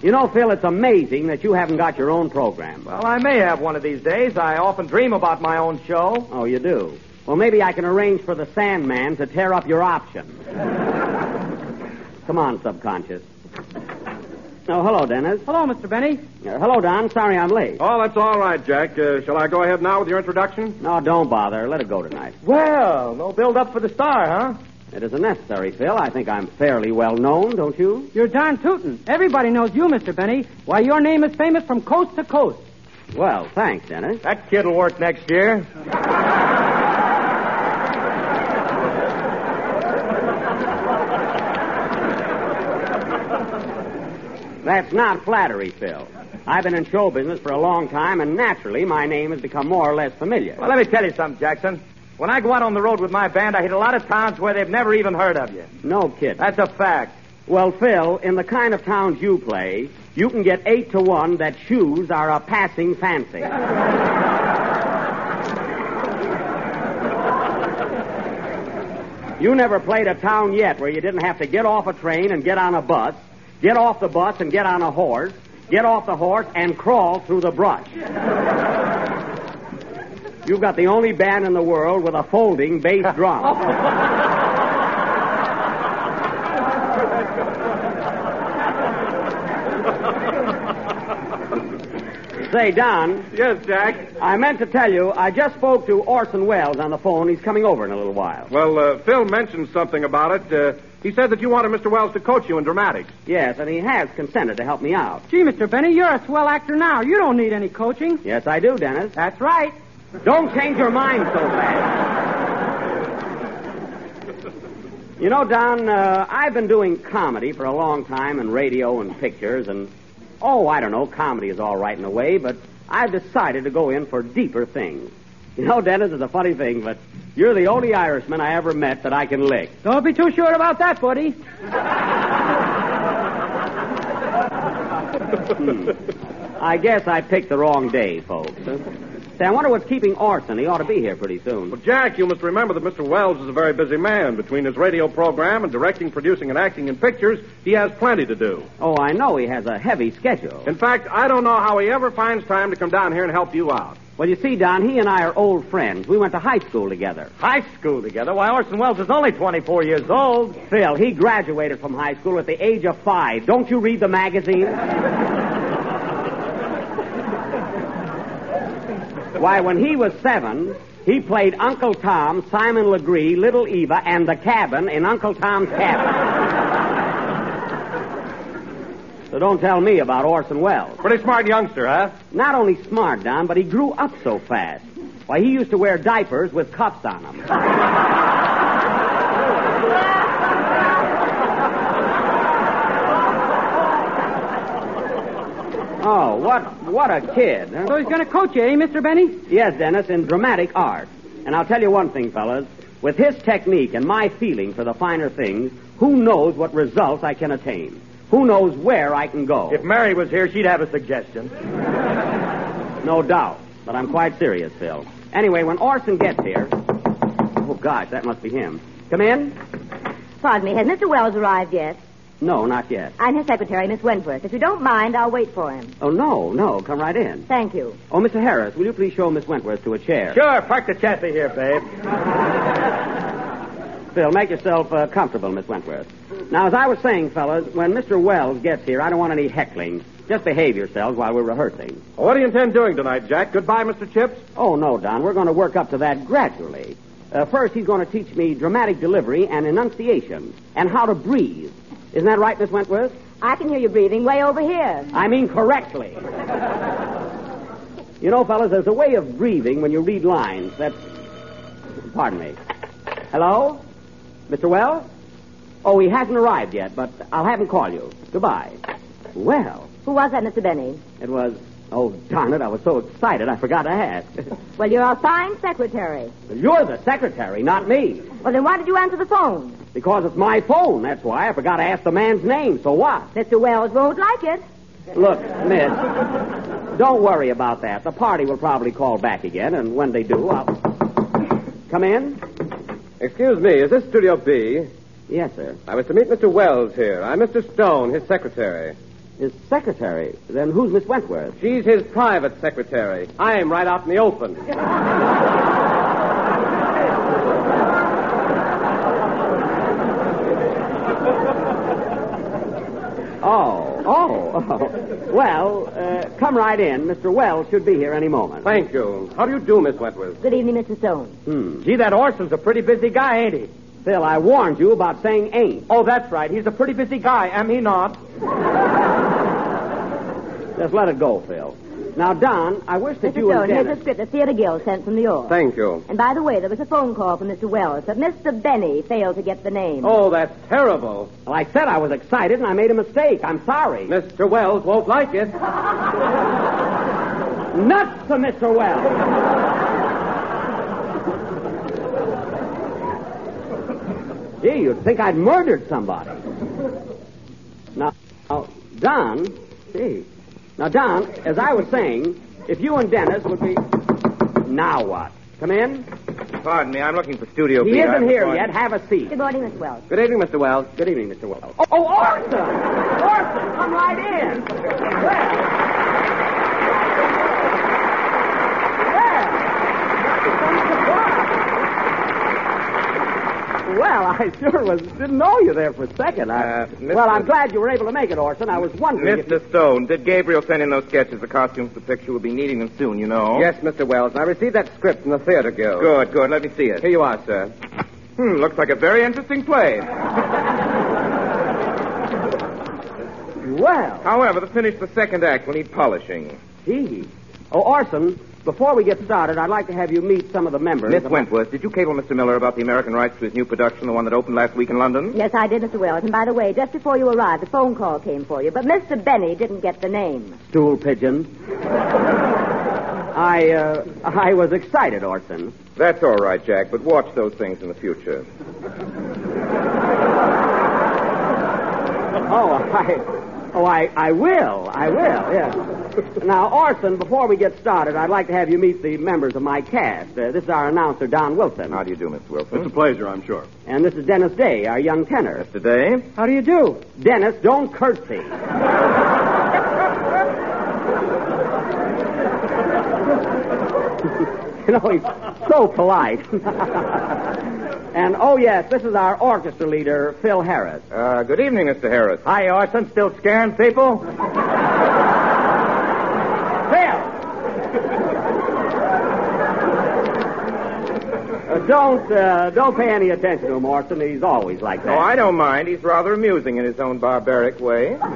You know, Phil, it's amazing that you haven't got your own program. Well, I may have one of these days. I often dream about my own show. Oh, you do? Well, maybe I can arrange for the Sandman to tear up your option. Come on, subconscious. Oh, hello, Dennis. Hello, Mr. Benny. Uh, hello, Don. Sorry I'm late. Oh, that's all right, Jack. Uh, shall I go ahead now with your introduction? No, don't bother. Let it go tonight. Well, no build up for the star, huh? It isn't necessary, Phil. I think I'm fairly well known, don't you? You're darn tootin'. Everybody knows you, Mr. Benny. Why, your name is famous from coast to coast. Well, thanks, Dennis. That kid'll work next year. That's not flattery, Phil. I've been in show business for a long time, and naturally, my name has become more or less familiar. Well, let me tell you something, Jackson. When I go out on the road with my band, I hit a lot of towns where they've never even heard of you. No kidding. That's a fact. Well, Phil, in the kind of towns you play, you can get eight to one that shoes are a passing fancy. you never played a town yet where you didn't have to get off a train and get on a bus, get off the bus and get on a horse, get off the horse and crawl through the brush. You've got the only band in the world with a folding bass drum. Say, Don. Yes, Jack. I meant to tell you, I just spoke to Orson Welles on the phone. He's coming over in a little while. Well, uh, Phil mentioned something about it. Uh, he said that you wanted Mr. Welles to coach you in dramatics. Yes, and he has consented to help me out. Gee, Mr. Benny, you're a swell actor now. You don't need any coaching. Yes, I do, Dennis. That's right. Don't change your mind so fast. You know, Don, uh, I've been doing comedy for a long time in radio and pictures, and oh, I don't know, comedy is all right in a way, but I've decided to go in for deeper things. You know, Dennis, it's a funny thing, but you're the only Irishman I ever met that I can lick. Don't be too sure about that, buddy. Hmm. I guess I picked the wrong day, folks. Say, I wonder what's keeping Orson. He ought to be here pretty soon. Well, Jack, you must remember that Mr. Welles is a very busy man. Between his radio program and directing, producing, and acting in pictures, he has plenty to do. Oh, I know he has a heavy schedule. In fact, I don't know how he ever finds time to come down here and help you out. Well, you see, Don, he and I are old friends. We went to high school together. High school together? Why, Orson Welles is only 24 years old. Phil, he graduated from high school at the age of five. Don't you read the magazine? Why, when he was seven, he played Uncle Tom, Simon Legree, Little Eva, and the cabin in Uncle Tom's Cabin. so don't tell me about Orson Welles. Pretty smart youngster, huh? Not only smart, Don, but he grew up so fast. Why, he used to wear diapers with cuffs on them. Oh, what what a kid. Huh? So he's going to coach you, eh, Mr. Benny? Yes, Dennis, in dramatic art. And I'll tell you one thing, fellas. With his technique and my feeling for the finer things, who knows what results I can attain? Who knows where I can go? If Mary was here, she'd have a suggestion. No doubt. But I'm quite serious, Phil. Anyway, when Orson gets here. Oh, gosh, that must be him. Come in? Pardon me, has Mr. Welles arrived yet? No, not yet. I'm his secretary, Miss Wentworth. If you don't mind, I'll wait for him. Oh, no, no. Come right in. Thank you. Oh, Mr. Harris, will you please show Miss Wentworth to a chair? Sure, park the chassis here, babe. Phil, make yourself uh, comfortable, Miss Wentworth. Now, as I was saying, fellas, when Mr. Welles gets here, I don't want any heckling. Just behave yourselves while we're rehearsing. Well, what do you intend doing tonight, Jack? Goodbye, Mr. Chips? Oh, no, Don. We're going to work up to that gradually. Uh, first, he's going to teach me dramatic delivery and enunciation and how to breathe. Isn't that right, Miss Wentworth? I can hear you breathing way over here. I mean correctly. you know, fellas, there's a way of breathing when you read lines that's. Pardon me. Hello? Mr. Welles? Oh, he hasn't arrived yet, but I'll have him call you. Goodbye. Well, Who was that, Mr. Benny? it was Oh, darn it, I was so excited I forgot to ask. Well, you're a fine secretary. You're the secretary, not me. Well, then why did you answer the phone? Because it's my phone, that's why. I forgot to ask the man's name, so what? Mr. Welles won't like it. Look, miss, don't worry about that. The party will probably call back again, and when they do, I'll. Come in? Excuse me, is this Studio B? Yes, sir. I was to meet Mr. Welles here. I'm Mr. Stone, his secretary. His secretary? Then who's Miss Wentworth? She's his private secretary. I'm right out in the open. Oh, oh, oh. Well, uh, come right in. Mr. Welles should be here any moment. Thank you. How do you do, Miss Wentworth? Good evening, Mr. Stone. Hmm. Gee, that Orson's a pretty busy guy, ain't he? Phil, I warned you about saying ain't. Oh, that's right. He's a pretty busy guy, am he not? Just let it go, Phil. Now, Don, I wish that Mr. you Stone, and here's Dennis... a script the Theater Guild sent from New York. Thank you. And by the way, there was a phone call from Mr. Welles, but Mr. Benny failed to get the name. Oh, that's terrible. Well, I said I was excited, and I made a mistake. I'm sorry. Mr. Welles won't like it. Nuts to Mr. Welles. Gee, you'd think I'd murdered somebody. Now, now, Don, gee. Now, Don, as I was saying, if you and Dennis would be. Now what? Come in? Pardon me, I'm looking for Studio He B. isn't I'm here going- yet. Have a seat. Good morning, Miss Welles. Good evening, Mr. Welles. Good evening, Mr. Welles. Oh, oh Orson! Orson, come right in. Well. Well, I sure was didn't know you there for a second. I, Uh, Mr. Well, I'm glad you were able to make it, Orson. I was wondering. if Mr. Stone, did Gabriel send in those sketches? The costumes for the picture. We'll be needing them soon, you know. Yes, Mr. Welles. I received that script from the Theater Guild. Good, good. Let me see it. Here you are, sir. Hmm, looks like a very interesting play. Well, However, to finish the second act, we'll need polishing. gee. Oh, Orson, before we get started, I'd like to have you meet some of the members. Miss of- Wentworth, did you cable Mr. Miller about the American rights to his new production, the one that opened last week in London? Yes, I did, Mr. Welles. And by the way, just before you arrived, a phone call came for you. But Mr. Benny didn't get the name. Stool pigeon. I, uh, I was excited, Orson. That's all right, Jack, but watch those things in the future. Oh, I, oh, I, I will. I will. Yes. Now, Orson, before we get started, I'd like to have you meet the members of my cast. Uh, this is our announcer, Don Wilson, How do you do, Mr. Wilson? It's a pleasure, I'm sure. and this is Dennis Day, our young tenor. Mr. Day? How do you do, Dennis? Don't curtsy. you know he's so polite. and oh yes, this is our orchestra leader, Phil Harris. Uh, good evening, Mr. Harris. Hi, Orson. Still scaring people? Phil! Uh, don't uh, don't pay any attention to him, Orson. He's always like that. Oh, I don't mind. He's rather amusing in his own barbaric way.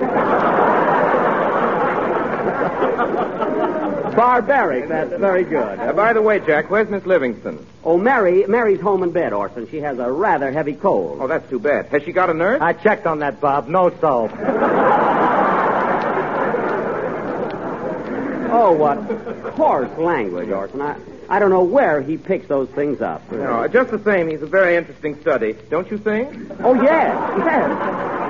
Barbaric. That's very good. Uh, by the way, Jack, where's Miss Livingston? Oh, Mary, Mary's home in bed, Orson. She has a rather heavy cold. Oh, that's too bad. Has she got a nurse? I checked on that, Bob. No soap. Oh, what coarse language, Orson. I, I don't know where he picks those things up. No, just the same, he's a very interesting study. Don't you think? Oh, yes, yes.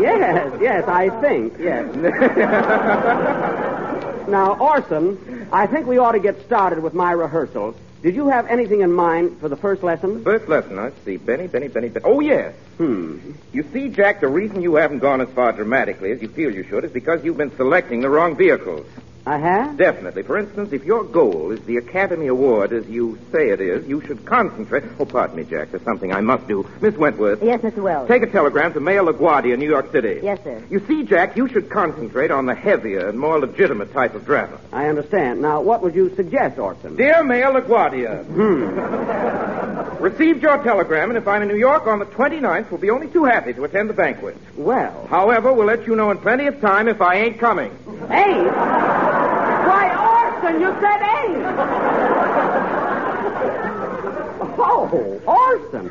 Yes, yes, I think, yes. now, Orson, I think we ought to get started with my rehearsal. Did you have anything in mind for the first lesson? First lesson, let's see. Benny, Benny, Benny, Benny. Oh, yes. Hmm. You see, Jack, the reason you haven't gone as far dramatically as you feel you should is because you've been selecting the wrong vehicles. Have? Definitely. For instance, if your goal is the Academy Award, as you say it is, you should concentrate. Oh, pardon me, Jack. There's something I must do. Miss Wentworth. Yes, Mr. Welles. Take a telegram to Mayor LaGuardia, New York City. Yes, sir. You see, Jack, you should concentrate on the heavier and more legitimate type of drama. I understand. Now, what would you suggest, Orson? Dear Mayor LaGuardia, Hmm. received your telegram, and if I'm in New York on the 29th, we'll be only too happy to attend the banquet. Well. However, we'll let you know in plenty of time if I ain't coming. Hey! Why, Orson, you said eight! Oh, Orson.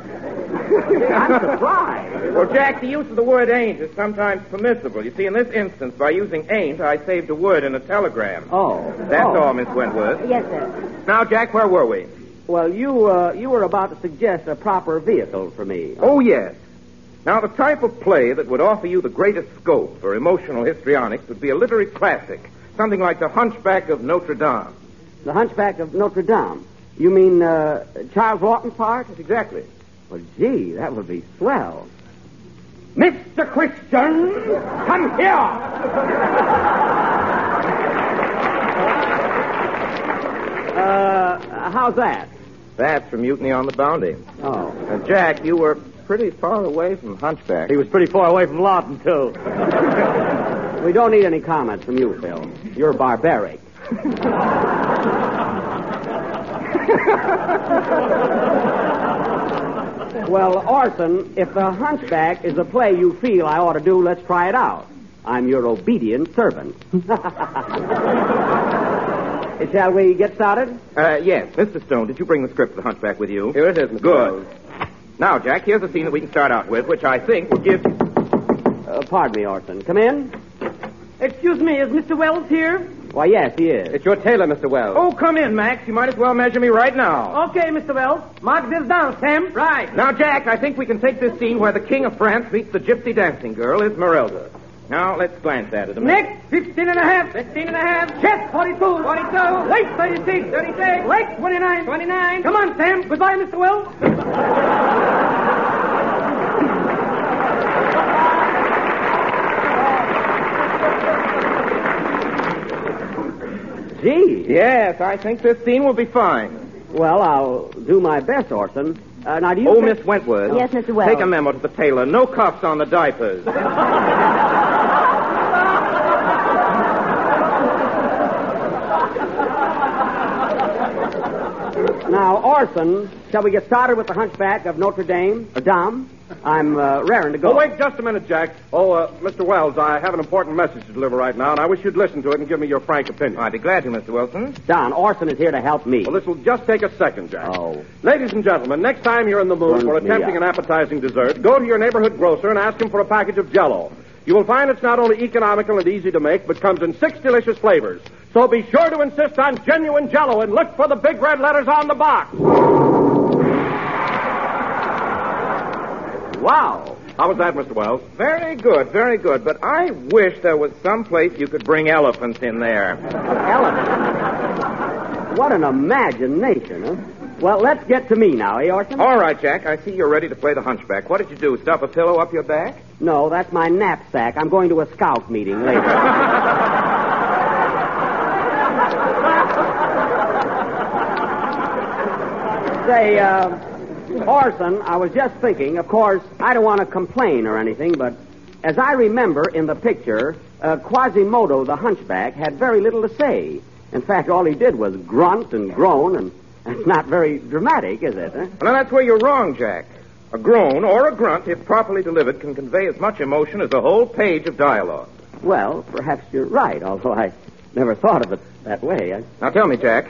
I'm surprised. Well, Jack, the use of the word ain't is sometimes permissible. You see, in this instance, by using ain't, I saved a word in a telegram. Oh. That's oh. all, Miss Wentworth. Yes, sir. Now, Jack, where were we? Well, you uh, you were about to suggest a proper vehicle for me. Oh, yes. Now, the type of play that would offer you the greatest scope for emotional histrionics would be a literary classic, something like The Hunchback of Notre Dame. The Hunchback of Notre Dame. You mean uh, Charles Laughton part? Exactly. Well, gee, that would be swell. Mr. Christian, come here. Uh, how's that? That's from Mutiny on the Bounty. Oh. Now, Jack, you were pretty far away from Hunchback. He was pretty far away from Lawton, too. we don't need any comments from you, Phil. You're barbaric. well, Orson, if The Hunchback is a play you feel I ought to do, let's try it out. I'm your obedient servant. Shall we get started? Uh, yes. Mr. Stone, did you bring the script of The Hunchback with you? Here it is, Mr. Good. Rose. Now, Jack, here's a scene that we can start out with, which I think will give... Uh, pardon me, Orson. Come in. Excuse me, is Mr. Welles here? Why, yes, he is. It's your tailor, Mr. Welles. Oh, come in, Max. You might as well measure me right now. Okay, Mr. Welles. Mark this down, Sam. Right. Now, Jack, I think we can take this scene where the King of France meets the gypsy dancing girl, Esmeralda. Now, let's glance at it a minute. Neck, 15 and a half. 15 and a half. Chest, 42. 42. Waist, 36. 36. Legs, 29. 29. Come on, Sam. Goodbye, Mr. Welles. Gee. Yes, I think this scene will be fine. Well, I'll do my best, Orson. Uh, now, do you Oh, think- Miss Wentworth. Yes, Mr. Welles. Take a memo to the tailor. No cuffs on the diapers. Now, Orson, shall we get started with the Hunchback of Notre Dame? Uh, Dame? I'm uh, raring to go. Oh, wait just a minute, Jack. Oh, uh, Mr. Welles, I have an important message to deliver right now, and I wish you'd listen to it and give me your frank opinion. I'd be glad to, Mr. Wilson. Don, Orson is here to help me. Well, this will just take a second, Jack. Oh. Ladies and gentlemen, next time you're in the mood Burns for attempting an appetizing dessert, go to your neighborhood grocer and ask him for a package of Jello. You will find it's not only economical and easy to make, but comes in six delicious flavors. So be sure to insist on genuine Jello and look for the big red letters on the box. Wow. How was that, Mr. Welles? Very good, very good. But I wish there was some place you could bring elephants in there. Elephants? What an imagination, huh? Well, let's get to me now, eh, Orson? All right, Jack. I see you're ready to play the hunchback. What did you do? Stuff a pillow up your back? No, that's my knapsack. I'm going to a scout meeting later. Say, uh, Orson, I was just thinking, of course, I don't want to complain or anything, but as I remember in the picture, uh, Quasimodo the hunchback had very little to say. In fact, all he did was grunt and groan, and it's not very dramatic, is it? Huh? Well, now, that's where you're wrong, Jack. A groan or a grunt, if properly delivered, can convey as much emotion as a whole page of dialogue. Well, perhaps you're right, although I never thought of it that way. I... Now, tell me, Jack,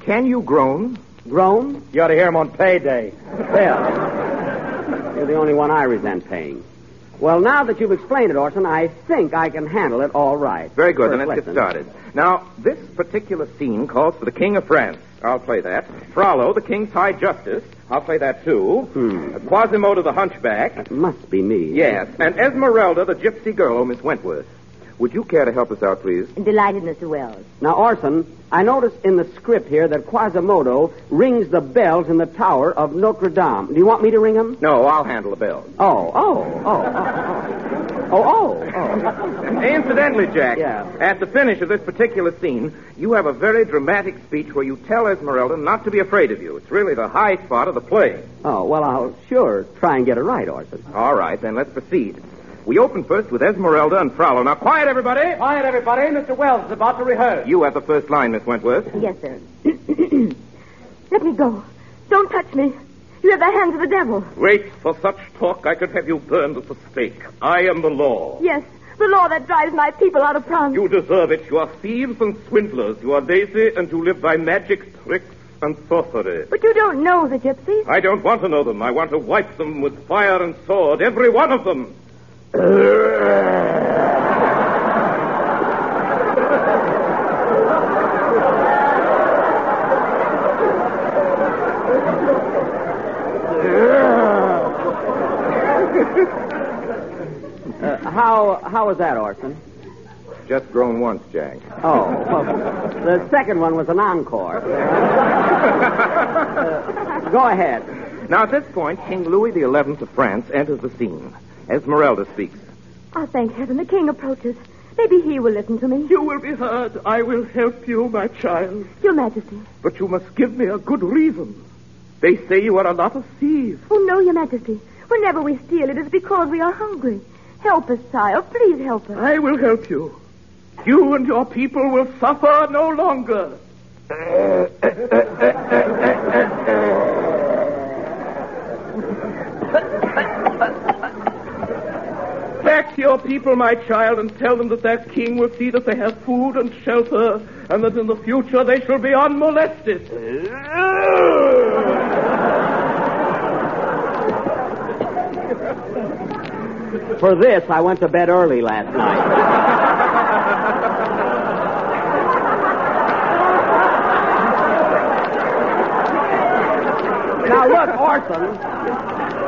can you groan? Groan? You ought to hear him on payday. Well, you're the only one I resent paying. Well, now that you've explained it, Orson, I think I can handle it all right. Very good. Then let's get started. Now, this particular scene calls for the King of France. I'll play that. Frollo, the King's High Justice. I'll play that too. Hmm. Quasimodo, the Hunchback. That must be me. Yes. And Esmeralda, the Gypsy Girl, Miss Wentworth. Would you care to help us out, please? Delighted, Mr. Welles. Now, Orson, I notice in the script here that Quasimodo rings the bells in the tower of Notre Dame. Do you want me to ring them? No, I'll handle the bells. Oh oh, oh, oh, oh, oh, oh, oh, oh. Incidentally, Jack, Yeah. at the finish of this particular scene, you have a very dramatic speech where you tell Esmeralda not to be afraid of you. It's really the high spot of the play. Oh, well, I'll sure try and get it right, Orson. All right, then let's proceed. We open first with Esmeralda and Frollo. Now, quiet, everybody. Quiet, everybody. Mr. Welles is about to rehearse. You have the first line, Miss Wentworth. Yes, sir. Let me go. Don't touch me. You have the hands of the devil. Wait, for such talk I could have you burned at the stake. I am the law. Yes, the law that drives my people out of France. You deserve it. You are thieves and swindlers. You are lazy and you live by magic tricks and sorcery. But you don't know the gypsies. I don't want to know them. I want to wipe them with fire and sword, every one of them. Uh, how how was that, Orson? Just grown once, Jack. Oh, well, the second one was an encore. Uh, go ahead. Now, at this point, King Louis XI of France enters the scene. Esmeralda speaks. Oh, thank heaven, the king approaches. Maybe he will listen to me. You will be heard. I will help you, my child. Your Majesty. But you must give me a good reason. They say you are a lot of thieves. Oh, no, Your Majesty. Whenever we steal, it is because we are hungry. Help us, sire. Please help us. I will help you. You and your people will suffer no longer. Back to your people, my child, and tell them that their king will see that they have food and shelter, and that in the future they shall be unmolested. For this, I went to bed early last night. now look, Orson.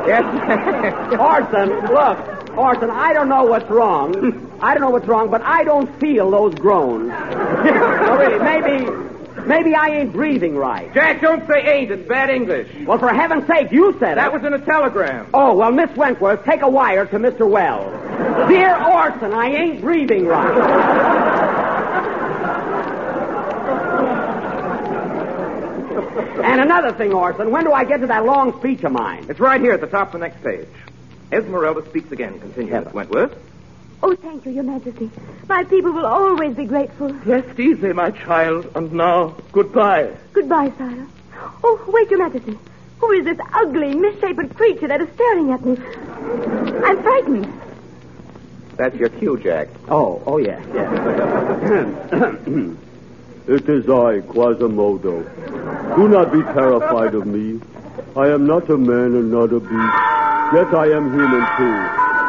Yes, Orson. Look, Orson. I don't know what's wrong. I don't know what's wrong, but I don't feel those groans. no, really, maybe, maybe I ain't breathing right. Jack, don't say ain't. It's bad English. Well, for heaven's sake, you said That it. That was in a telegram. Oh, well, Miss Wentworth, take a wire to Mr. Welles. Dear Orson, I ain't breathing right. and another thing, Orson, when do I get to that long speech of mine? It's right here at the top of the next page. Esmeralda speaks again. Continue, Miss Wentworth. Oh, thank you, Your Majesty. My people will always be grateful. Rest easy, my child, and now, goodbye. Goodbye, sire. Oh, wait, Your Majesty. Who is this ugly, misshapen creature that is staring at me? I'm frightened. That's your cue, Jack. Oh, oh, yeah, yeah. It is I, Quasimodo. Do not be terrified of me. I am not a man and not a beast. Yet I am human too.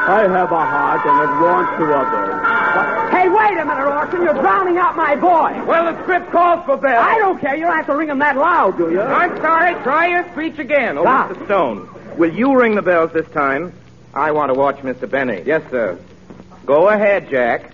I have a heart and it wants to others. hey, wait a minute, Orson. You're drowning out my boy. Well, the script calls for bells. I don't care. You don't have to ring them that loud, do you? I'm sorry. Try your speech again. Oh, ah. Stop. Mr. Stone. Will you ring the bells this time? I want to watch Mr. Benny. Yes, sir. Go ahead, Jack.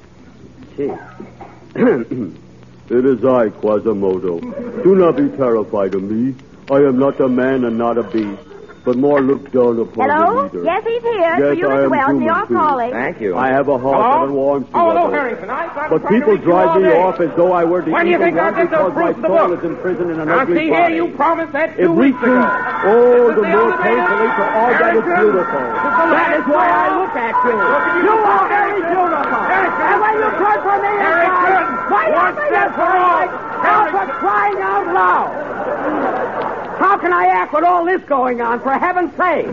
Gee. it is I, Quasimodo. Do not be terrified of me. I am not a man and not a beast, but more looked down upon Hello? the leader. Yes, he's here. Yes, For you, I Mr. am Welles, human, you're too. calling. Thank you. I have a heart Hello? and it warms to Oh, hello, others. Harrington. I, I But people drive me off as though I were the When do you evil think I'll one get those because my proofs of the soul book? is imprisoned in an Now, ugly see body. here, you promised that It two weeks reaches, ago. oh, This the is the more elevator. painfully to all that is Harrington. beautiful. That is why I look at you. You are very beautiful. And when you turn from me inside, why One not step for all. Now for crying out loud. How can I act with all this going on, for heaven's sake?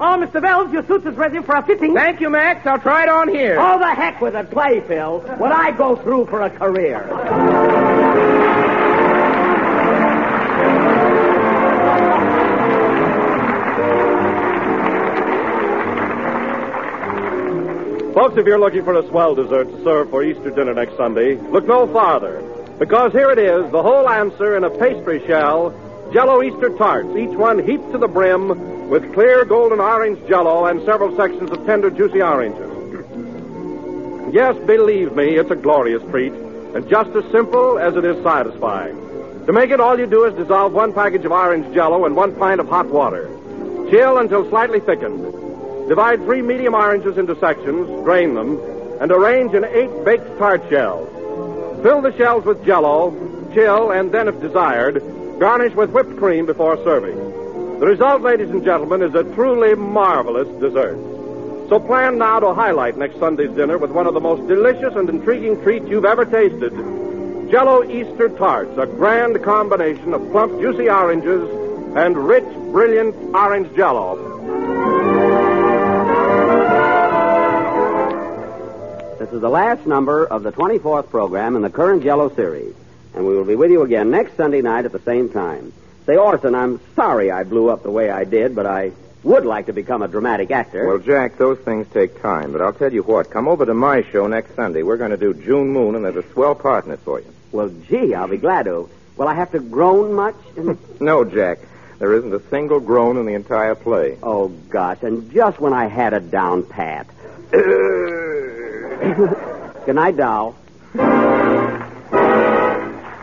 Oh, Mr. Bells, your suit is ready for a fitting. Thank you, Max. I'll try it on here. Oh, the heck with it. Play, Phil. What I go through for a career. Folks, if you're looking for a swell dessert to serve for Easter dinner next Sunday, look no farther. Because here it is, the whole answer in a pastry shell, Jello Easter tarts, each one heaped to the brim with clear golden orange jello and several sections of tender, juicy oranges. yes, believe me, it's a glorious treat, and just as simple as it is satisfying. To make it, all you do is dissolve one package of orange jello in one pint of hot water. Chill until slightly thickened. Divide three medium oranges into sections, drain them, and arrange in eight baked tart shells. Fill the shells with jello, chill, and then, if desired, garnish with whipped cream before serving. The result, ladies and gentlemen, is a truly marvelous dessert. So plan now to highlight next Sunday's dinner with one of the most delicious and intriguing treats you've ever tasted. Jello Easter tarts, a grand combination of plump, juicy oranges and rich, brilliant orange jello. This is the last number of the 24th program in the current Jello series. And we will be with you again next Sunday night at the same time. Say, Orson, I'm sorry I blew up the way I did, but I would like to become a dramatic actor. Well, Jack, those things take time, but I'll tell you what. Come over to my show next Sunday. We're going to do June Moon, and there's a swell part in it for you. Well, gee, I'll be glad to. Will I have to groan much? No, Jack. There isn't a single groan in the entire play. oh, gosh, and just when I had it down pat. Good night, doll.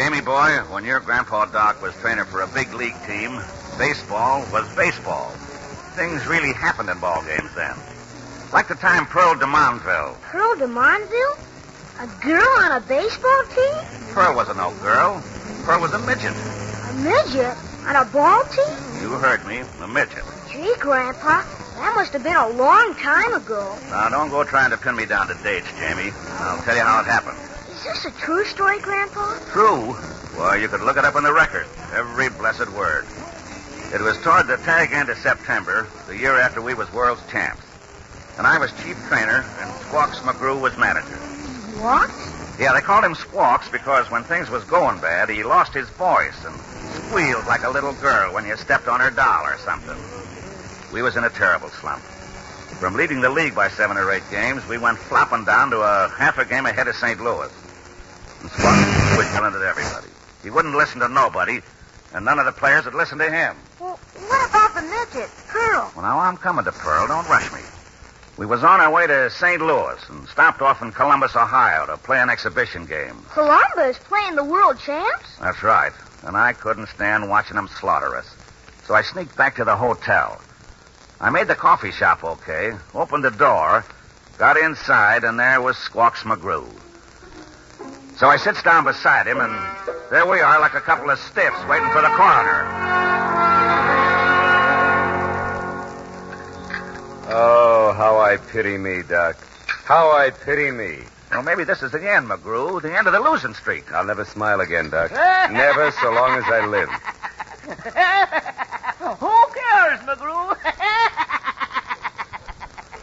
Jamie boy, when your grandpa Doc was trainer for a big league team, baseball was baseball. Things really happened in ball games then. Like the time Pearl de Monville. Pearl de Monville? A girl on a baseball team? Pearl wasn't no girl. Pearl was a midget. A midget on a ball team? You heard me, a midget. Gee, Grandpa, that must have been a long time ago. Now, don't go trying to pin me down to dates, Jamie. I'll tell you how it happened. Is this a true story, Grandpa? True? Why, you could look it up in the record. Every blessed word. It was toward the tag end of September, the year after we was world's champs. And I was chief trainer, and Squawks McGrew was manager. What? Yeah, they called him Squawks because when things was going bad, he lost his voice and squealed like a little girl when you stepped on her doll or something. We was in a terrible slump. From leading the league by seven or eight games, we went flopping down to a half a game ahead of St. Louis. And Squawks was yelling at everybody. He wouldn't listen to nobody, and none of the players would listen to him. Well, what about the midget, Pearl? Well, now I'm coming to Pearl. Don't rush me. We was on our way to St. Louis and stopped off in Columbus, Ohio to play an exhibition game. Columbus playing the world champs? That's right. And I couldn't stand watching them slaughter us. So I sneaked back to the hotel. I made the coffee shop okay, opened the door, got inside, and there was Squawks McGrew. So I sits down beside him, and there we are like a couple of stiffs waiting for the coroner. Oh, how I pity me, Doc. How I pity me. Well, maybe this is the end, McGrew, the end of the losing streak. I'll never smile again, Doc. never so long as I live. Who cares, McGrew?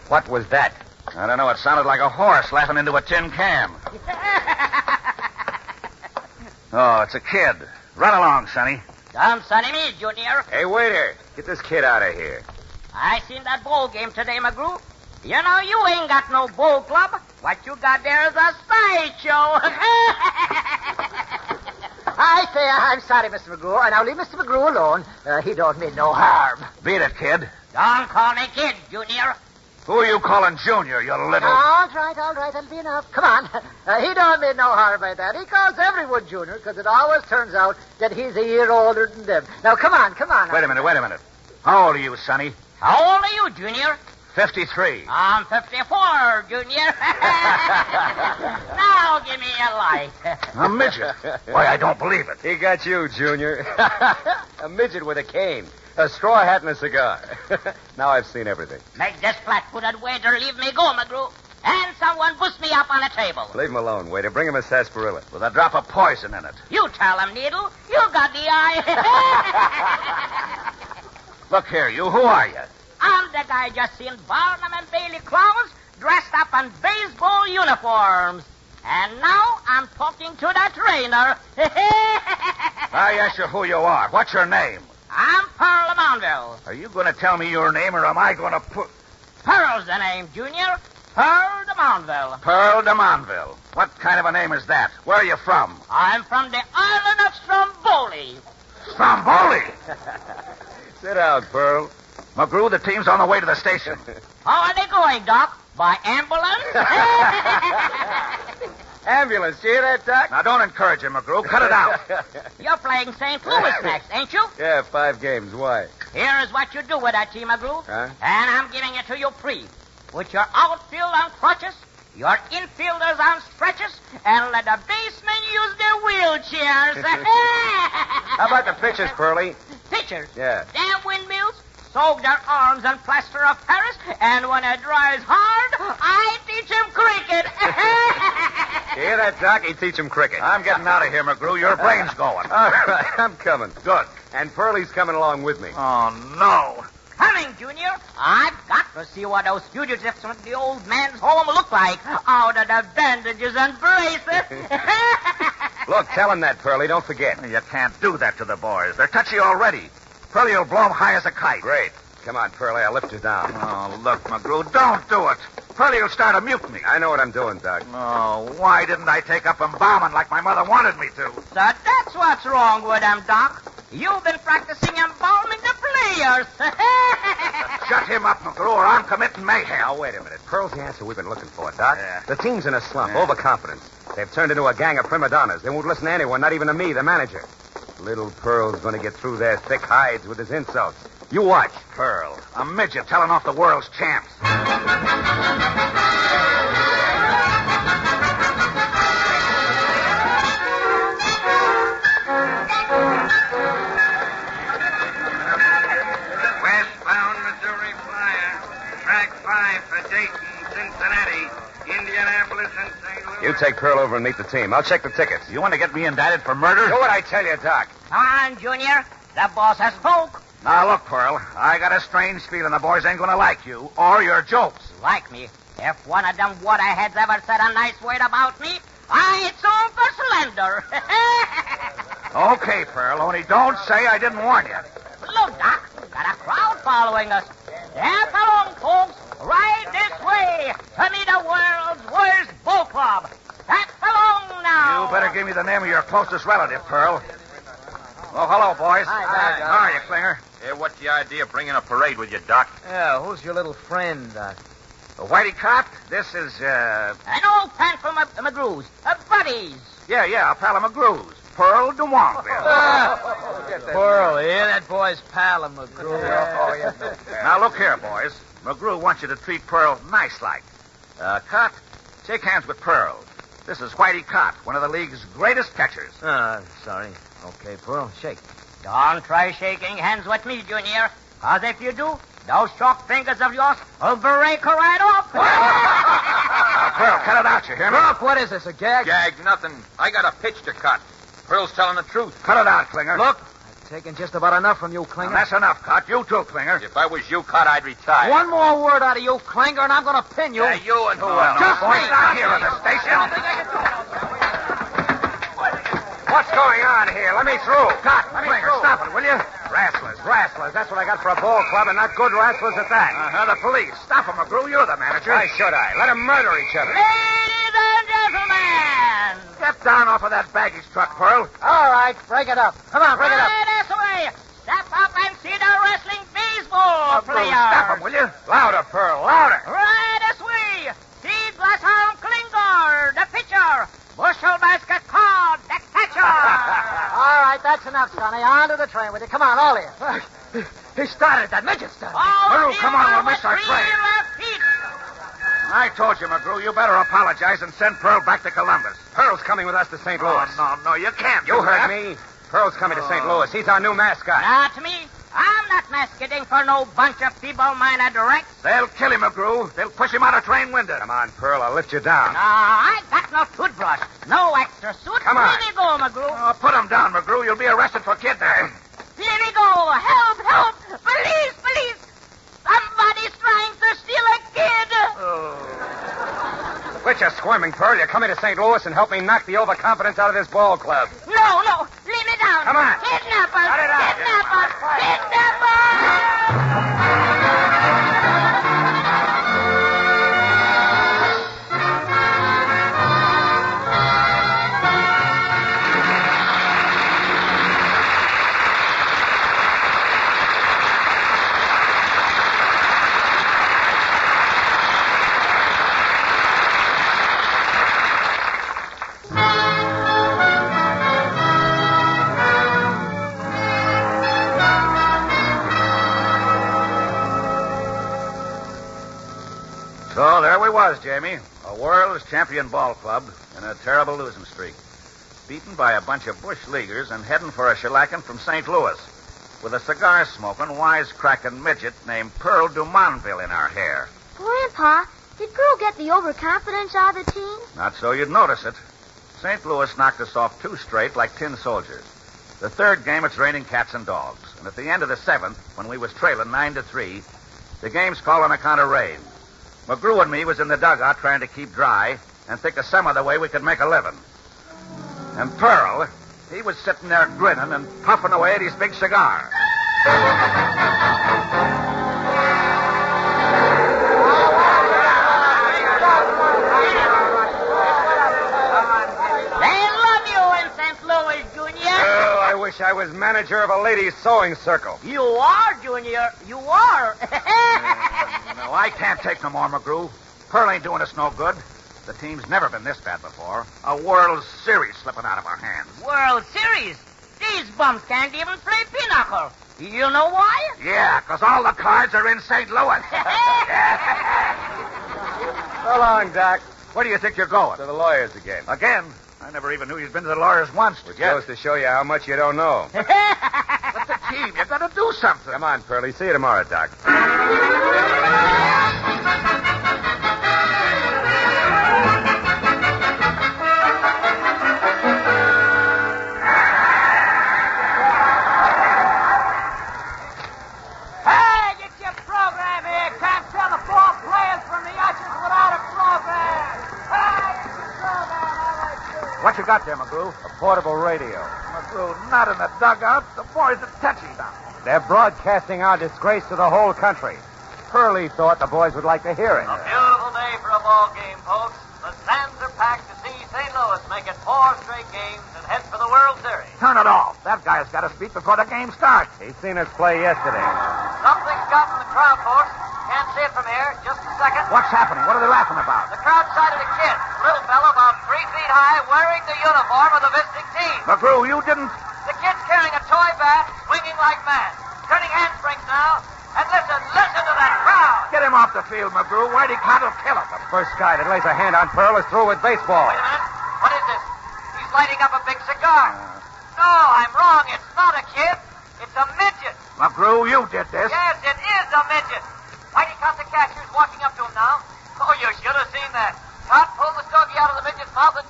What was that? I don't know. It sounded like a horse laughing into a tin can. Oh, it's a kid. Run along, Sonny. Come, Sonny me, Junior. Hey, waiter, get this kid out of here. I seen that bowl game today, McGrew. You know, you ain't got no bowl club. What you got there is a sideshow. I say, I'm sorry, Mr. McGrew, and I'll leave Mr. McGrew alone. Uh, he don't mean no harm. Beat it, kid. Don't call me kid, Junior. Who are you calling Junior, you little... All right, all right, that'll be enough. Come on. Uh, he don't mean no harm by that. He calls everyone Junior because it always turns out that he's a year older than them. Now, come on, come on. Wait a minute, wait a minute. How old are you, Sonny? How old are you, Junior? 53. I'm 54, Junior. now give me a light. A midget? Why, I don't believe it. He got you, Junior. a midget with a cane, a straw hat, and a cigar. now I've seen everything. Make this flat-footed waiter leave me go, McGrew. And someone boost me up on a table. Leave him alone, waiter. Bring him a sarsaparilla. With a drop of poison in it. You tell him, Needle. You got the eye. Look here, you. Who are you? I'm the guy just seen Barnum and Bailey clowns dressed up in baseball uniforms. And now I'm talking to the trainer. Ah, I ask you who you are. What's your name? I'm Pearl of Monville. Are you going to tell me your name, or am I going to put... Pearl's the name, Junior. Pearl de Monville. Pearl de Monville. What kind of a name is that? Where are you from? I'm from the island of Stromboli. Stromboli? Sit down, Pearl. McGrew, the team's on the way to the station. How are they going, Doc? By ambulance? Ambulance, you hear that, Doc? Now, don't encourage him, McGrew. Cut it out. You're playing St. Louis next, ain't you? Yeah, five games. Why? Here is what you do with that team, McGrew. Huh? And I'm giving it to you free. With your outfield on crutches, your infielders on stretches, and let the basemen use their wheelchairs. How about the pitchers, Pearlie? Pitchers? Yeah. Damn windmills soak their arms in plaster of Paris, and when it dries hard, I teach them cricket. You hear that, Doc? He teach him cricket. I'm getting out of here, McGrew. Your brain's going. All right, I'm coming. Good. And Pearlie's coming along with me. Oh, no. Coming, Junior. I've got to see what those fugitives from the old man's home look like out of the bandages and braces. Look, tell him that, Pearlie. Don't forget. You can't do that to the boys. They're touchy already. Pearlie will blow 'em high as a kite. Great. Come on, Pearlie. I'll lift you down. Oh, look, McGrew, don't do it. Pearlie will start a mutiny. I know what I'm doing, Doc. Oh, why didn't I take up embalming like my mother wanted me to? So that's what's wrong with them, Doc. You've been practicing embalming the players. Shut him up, McGrew, or I'm committing mayhem. Now, wait a minute. Pearl's the answer we've been looking for, Doc. The team's in a slump, overconfidence. They've turned into a gang of prima donnas. They won't listen to anyone, not even to me, the manager. Little Pearl's going to get through their thick hides with his insults. You watch. Pearl, a midget telling off the world's champs. You take Pearl over and meet the team. I'll check the tickets. You want to get me indicted for murder? Do what I tell you, Doc. Come on, Junior. The boss has spoke. Now, look, Pearl, I got a strange feeling the boys ain't going to like you or your jokes. Like me. If one of them waterheads ever said a nice word about me, I ain't so for slender. Okay, Pearl, only don't say I didn't warn you. Look, Doc, got a crowd following us. Step along, folks. Right this way to meet the world's worst bull club. Step along now. You better give me the name of your closest relative, Pearl. Oh, hello, boys. Hi, Doc. How are you, Klinger? Hey, what's the idea of bringing a parade with you, Doc? Yeah, who's your little friend, Doc? Uh, Whitey Cott, this is, uh... An old pal from Mc- McGrew's. Uh, buddies. Yeah, yeah, a pal of McGrew's. Pearl de Monville. Pearl, yeah, that boy's pal of McGrew. Now, look here, boys. McGrew wants you to treat Pearl nice-like. Uh, Cott, shake hands with Pearl. This is Whitey Cott, one of the league's greatest catchers. Ah, sorry. Okay, Pearl, shake. Don't try shaking hands with me, Junior. Because if you do, those short fingers of yours will break right off. Now, Pearl, cut it out, you hear me? Look, what is this, a gag? Gag, nothing. I got a pitch to cut. Pearl's telling the truth. Cut it out, Klinger. Look, I've just about enough from you, Klinger. Now, that's enough, Cott. You too, Klinger. If I was you, Cott, I'd retire. One more word out of you, Klinger, and I'm going to pin you. Yeah, you and who Oh, else? no, Just boys me. down here at the station. What's going on here? Let me through. Cut. Let me through. Stop it, will you? Rasslers, rasslers. That's what I got for a ball club, and not good rasslers at that. Uh-huh, the police. Stop them, McGrew. You're the manager. Why should I? Let them murder each other. Ladies and gentlemen. Get down off of that baggage truck, Pearl. All right, break it up. Come on, break it up. Right this way. Step up and see the wrestling baseball McGrew, players. stop them, will you? Louder, Pearl. Louder. Right this way. See Glasshound Klinger, the pitcher. Bushel basket card, the catcher. All right, that's enough, Sonny. On to the train with you. Come on, all of you. Uh, he started that midget stuff. Oh, McGrew, come on, we'll miss our train. I told you, McGrew, you better apologize and send Pearl back to Columbus. Pearl's coming with us to St. Oh, Louis. Oh, no, no, you can't. You heard that. me. Pearl's coming to St. Oh. Louis. He's our new mascot. Not to me. Not masquerading for no bunch of feeble-minded wrecks. They'll kill him, McGrew. They'll push him out a train window. Come on, Pearl. I'll lift you down. No, I got no toothbrush, no extra suit. Come on. Let me go, McGrew. Oh, put him down, McGrew. You'll be arrested for kidnapping. Let me go. Help, help. Police, police. Somebody's trying to steal a kid. Oh. Quit your squirming, Pearl. You're coming to St. Louis and help me knock the overconfidence out of this ball club. No, no. Leave me down. Come on. Kidnappers. Cut it out. Was, Jamie. A world's champion ball club in a terrible losing streak. Beaten by a bunch of bush leaguers and heading for a shellacking from St. Louis. With a cigar smoking, wisecracking midget named Pearl Dumonville in our hair. Grandpa, did Pearl get the overconfidence out of the team? Not so you'd notice it. St. Louis knocked us off two straight like tin soldiers. The third game, it's raining cats and dogs. And at the end of the seventh, when we was trailing nine to three, the game's called on account of rain. McGrew and me was in the dugout trying to keep dry and think of some other way we could make a living. And Pearl, he was sitting there grinning and puffing away at his big cigar. They love you in St. Louis, Junior. Oh, I wish I was manager of a ladies' sewing circle. You are, Junior. You are. No, I can't take no more, McGrew. Pearl ain't doing us no good. The team's never been this bad before. A World Series slipping out of our hands. World Series. These bums can't even play pinochle. You know why? Yeah, 'cause all the cards are in St. Louis. So long, Doc. Where do you think you're going? To the lawyers again. Again? I never even knew you'd been to the lawyers once. Which goes to show you how much you don't know. But the team, you've gotta do something. Come on, Pearlie. See you tomorrow, Doc. Hey, get your program here. Can't tell the four players from the ushers without a program. Hey, get your program. All right, What you got there, McGrew? A portable radio. McGrew, not in the dugout. The boys are touchy now. They're broadcasting our disgrace to the whole country. Pearlie thought the boys would like to hear it. A beautiful day for a ball game, folks. The stands are packed to see St. Louis make it four straight games and head for the World Series. Turn it off. That guy's got to speak before the game starts. He's seen us play yesterday. Something's got in the crowd, folks. Can't see it from here. Just a second. What's happening? What are they laughing about? The crowd sighted a kid, little fellow about three feet high, wearing the uniform of the visiting team. McGrew, you didn't. The kid's carrying a toy bat, swinging like mad, turning handsprings now. And listen, listen to that crowd. Get him off the field, McGrew. Whitey Cott will kill him. The first guy that lays a hand on Pearl is through with baseball. Wait a minute. What is this? He's lighting up a big cigar. No, I'm wrong. It's not a kid. It's a midget. McGrew, you did this. Yes, it is a midget. Whitey Cott the catcher's walking up to him now. Oh, you should have seen that. Cott pulled the stogie out of the midget's mouth and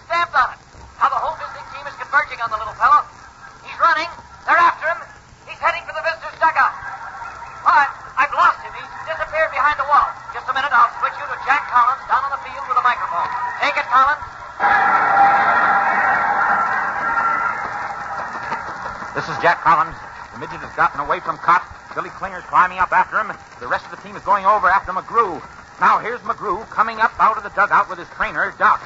The midget has gotten away from Cott. Billy Klinger's climbing up after him. The rest of the team is going over after McGrew. Now here's McGrew coming up out of the dugout with his trainer, Doc.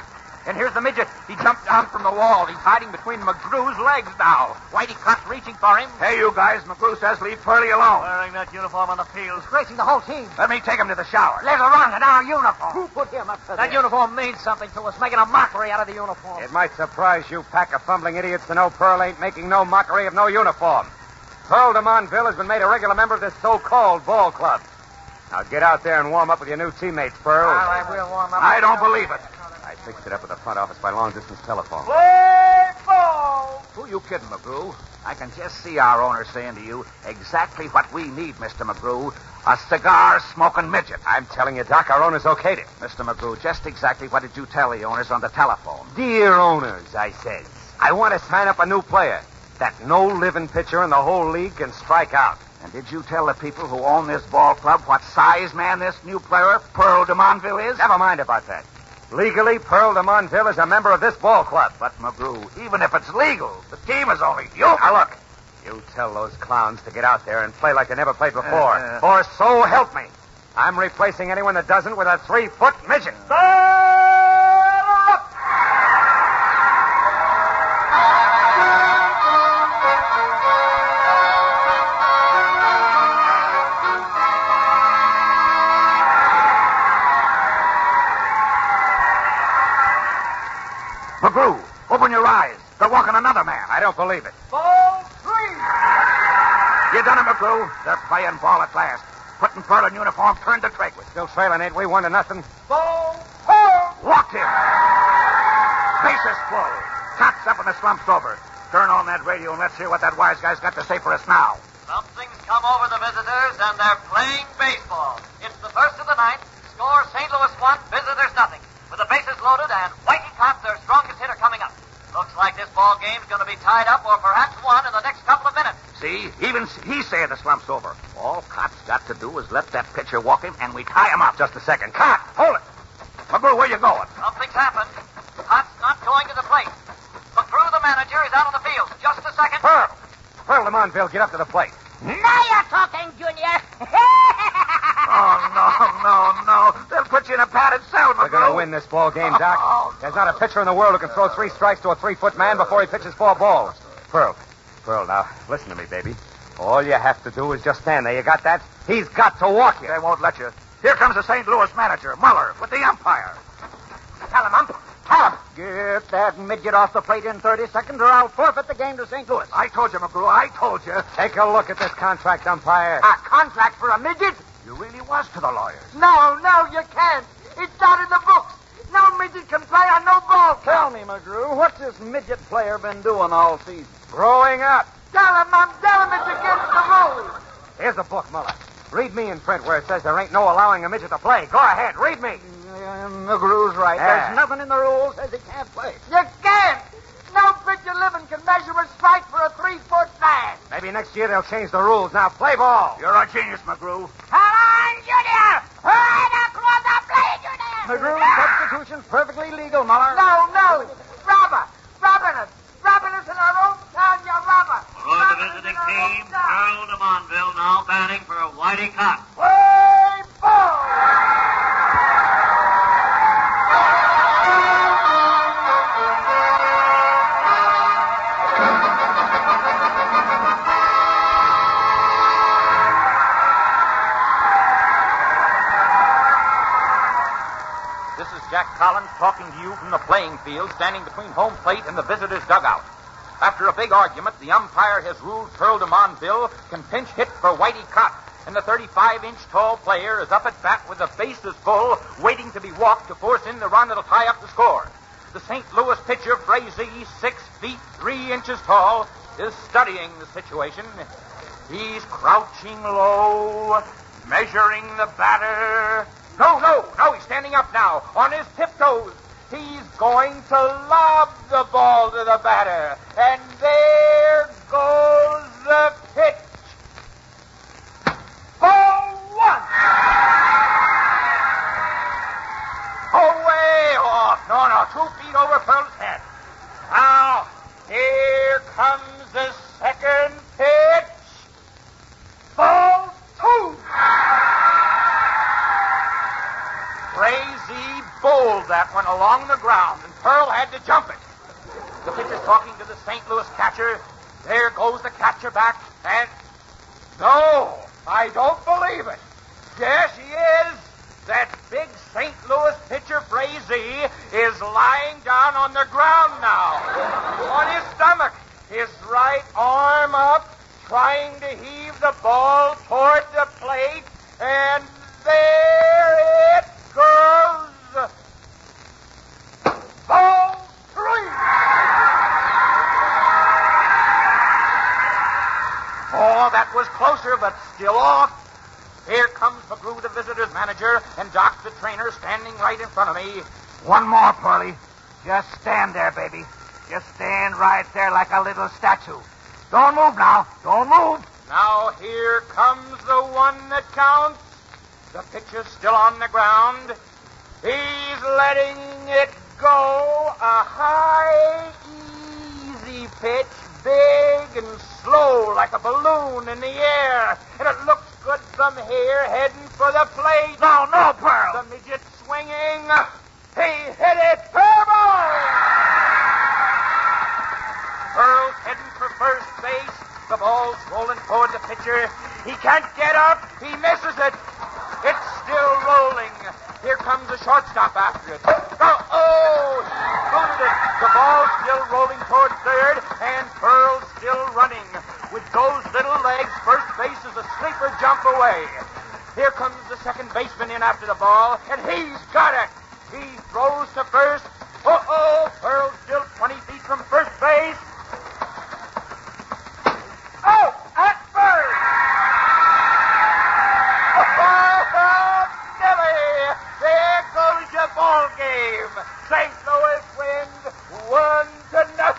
And here's the midget. He jumped down from the wall. He's hiding between McGrew's legs now. Whitey Cott's reaching for him. Hey, you guys, McGrew says leave Pearlie alone. Wearing that uniform on the field. Disgracing the whole team. Let me take him to the shower. Later on in our uniform. Who put him up to That this? uniform means something to us, making a mockery out of the uniform. It might surprise you pack of fumbling idiots to know Pearl ain't making no mockery of no uniform. Pearl de Monville has been made a regular member of this so-called ball club. Now get out there and warm up with your new teammates, Pearl. All right, we'll warm up. I don't believe it. I fixed it up at the front office by long-distance telephone. Play ball! Who are you kidding, McGrew? I can just see our owner saying to you exactly what we need, Mr. McGrew. A cigar-smoking midget. I'm telling you, Doc, our owners okayed it. Mr. McGrew, just exactly what did you tell the owners on the telephone? Dear owners, I said. I want to sign up a new player that no living pitcher in the whole league can strike out. And did you tell the people who own this ball club what size man this new player, Pearl de Monville, is? Never mind about that. Legally, Pearl de Monville is a member of this ball club. But, McGrew, even if it's legal, the team is only you. Now, look, you tell those clowns to get out there and play like they never played before. Uh, or so help me. I'm replacing anyone that doesn't with a three-foot midget. McGrew, don't believe it. Ball three. You done it, McGrew. They're playing ball at last. Putting Pearl in uniform turned the trick. We're still trailing, ain't we? One to nothing. Ball four. Walked him. Bases full. Cott's up and the slump's over. Turn on that radio and let's hear what that wise guy's got to say for us now. Something's come over the visitors, and they're playing baseball. It's the first of the ninth. Score St. Louis one, visitors nothing. With the bases loaded and Whitey Cott, their strongest hitter, coming up. Looks like this ball game's going to be tied up or perhaps won in the next couple of minutes. See, even he said the slump's over. All Cott's got to do is let that pitcher walk him, and we tie him up. Just a second. Cott, hold it. McGrew, where you going? Something's happened. Cott's not going to the plate. McGrew, the manager, is out on the field. Just a second. Pearl. Pearl Lamontville, get up to the plate. Now you're talking, Junior. Oh, no, no, no. They'll put you in a padded cell, We're going to win this ball game, Doc. Oh, There's not a pitcher in the world who can throw three strikes to a three-foot man before he pitches four balls. Pearl, Pearl, now listen to me, baby. All you have to do is just stand there. You got that? He's got to walk you. They won't let you. Here comes the St. Louis manager, Muller, with the umpire. Tell him, ump. Tell him. Get that midget off the plate in 30 seconds, or I'll forfeit the game to St. Louis. I told you, McGrew. I told you. Take a look at this contract, umpire. A contract for a midget? You really was to the lawyers. No, no, you can't. It's not in the books. No midget can play on no ball. Tell me, McGrew, what's this midget player been doing all season? Growing up. Tell him, I'm telling him it's against the rules. Here's the book, Muller. Read me in print where it says there ain't no allowing a midget to play. Go ahead, read me. Uh, McGrew's right. Yeah. There's nothing in the rules that says he can't play. You can't. No pitcher living can measure a strike for a three-foot man. Maybe next year they'll change the rules. Now play ball. You're a genius, McGrew. Come Junior. McGrew, substitution's perfectly legal, Muller. No, no. Robber. Robbing us. Robbing us in our own town, you robber. For the visiting team, Earl de Monville now batting for a Whitey Cott. The playing field, standing between home plate and the visitors' dugout. After a big argument, the umpire has ruled Pearl de Monville can pinch hit for Whitey Cott, and the 35-inch tall player is up at bat with the bases full, waiting to be walked to force in the run that'll tie up the score. The St. Louis pitcher, Frazee, six feet three inches tall, is studying the situation. He's crouching low, measuring the batter. No, no, no, he's standing up now, on his tiptoes. He's going to lob the ball to the batter. And there goes the pitch. Ball one. Oh, way off. No, no, two feet over Pearl's head. Now, here comes the second bowled that one along the ground, and Pearl had to jump it. The pitcher's talking to the St. Louis catcher. There goes the catcher back, and no, I don't believe it. Yes, he is. That big St. Louis pitcher, Frazee, is lying down on the ground now, on his stomach, his right arm up, trying to heave the ball toward the plate, and there it goes. Oh, that was closer, but still off. Here comes McGrew, the visitor's manager, and Doc, the trainer, standing right in front of me. One more, Pearlie. Just stand there, baby. Just stand right there like a little statue. Don't move now. Don't move. Now here comes the one that counts. The pitcher's still on the ground. He's letting it go. A high, easy pitch, big and slow like a balloon in the air. And it looks good from here, heading for the plate. No, no, Pearl. The midget swinging. He hit it. Ball! Pearl's heading for first base. The ball's rolling toward the pitcher. He can't get up. He misses it. It's still rolling. Here comes the shortstop after it. Oh, oh! Booted it. The ball's still rolling toward third, and Pearl's still running. With those little legs, first base is a sleeper jump away. Here comes the second baseman in after the ball, and he's got it. He throws to first. Uh-oh, Pearl's still 20 feet from first base.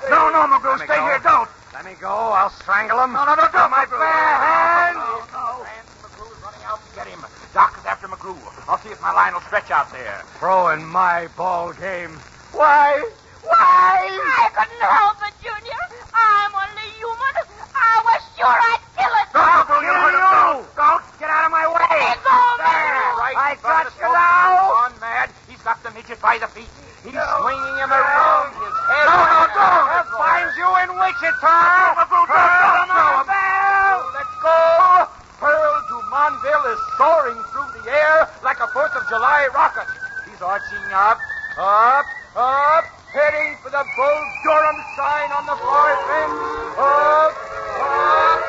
No, no, McGrew, stay go. here. Don't. Let me go. I'll strangle him. No, no, no, don't, my McGrew. bare hand. No, no. And McGrew's running out to get him. Doc is after McGrew. I'll see if my line will stretch out there. Throwing my ball game. Why? Why? I couldn't help it, Junior. I'm only human. I was sure I'd kill it. Don't, McGrew, you heard him. Don't, don't. Get out of my way. Let go, There, right I got of the you smoke. now. On, Mad. He's got the midget by the feet. He's swinging him around his head. No, no, like a don't. head I'll find Wichita. McGrew, don't, Pearl don't, don't. Marvel. Go. Pearl Dumonville is soaring through the air like a Fourth of July rocket. He's arching up, up, up, heading for the Bull Durham sign on the far fence. Up, up.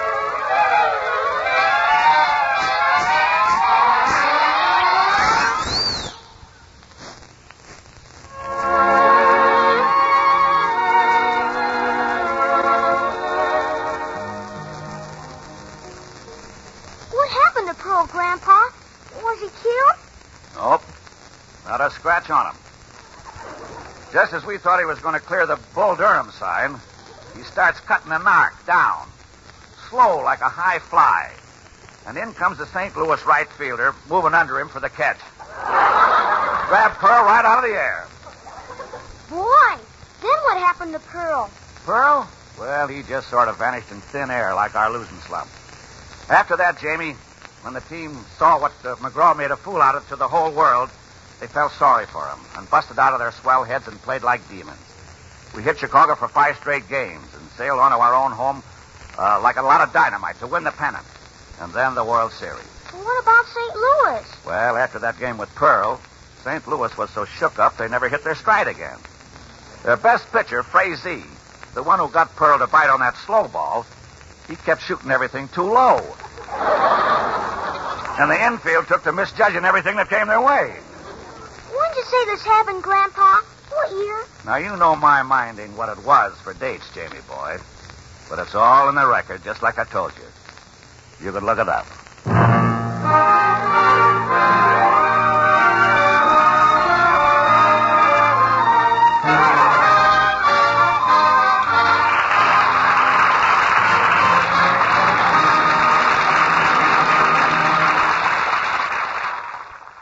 Not a scratch on him. Just as we thought he was going to clear the Bull Durham sign, he starts cutting a narc down. Slow like a high fly. And in comes the St. Louis right fielder, moving under him for the catch. Grabbed Pearl right out of the air. Boy, then what happened to Pearl? Pearl? Well, he just sort of vanished in thin air like our losing slump. After that, Jamie, when the team saw what uh, McGrew made a fool out of to the whole world, they felt sorry for him and busted out of their swell heads and played like demons. We hit Chicago for five straight games and sailed on to our own home uh, like a lot of dynamite to win the pennant and then the World Series. What about St. Louis? Well, after that game with Pearl, St. Louis was so shook up they never hit their stride again. Their best pitcher, Frazee, the one who got Pearl to bite on that slow ball, he kept shooting everything too low. and the infield took to misjudging everything that came their way. You say this happened, Grandpa? What year? Now, you know my minding what it was for dates, Jamie boy. But it's all in the record, just like I told you. You could look it up.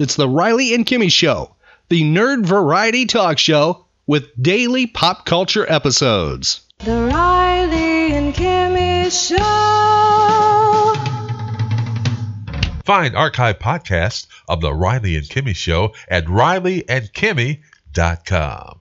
It's the Riley and Kimmy Show, the nerd variety talk show with daily pop culture episodes. The Riley and Kimmy Show. Find archive podcasts of The Riley and Kimmy Show at rileyandkimmy.com.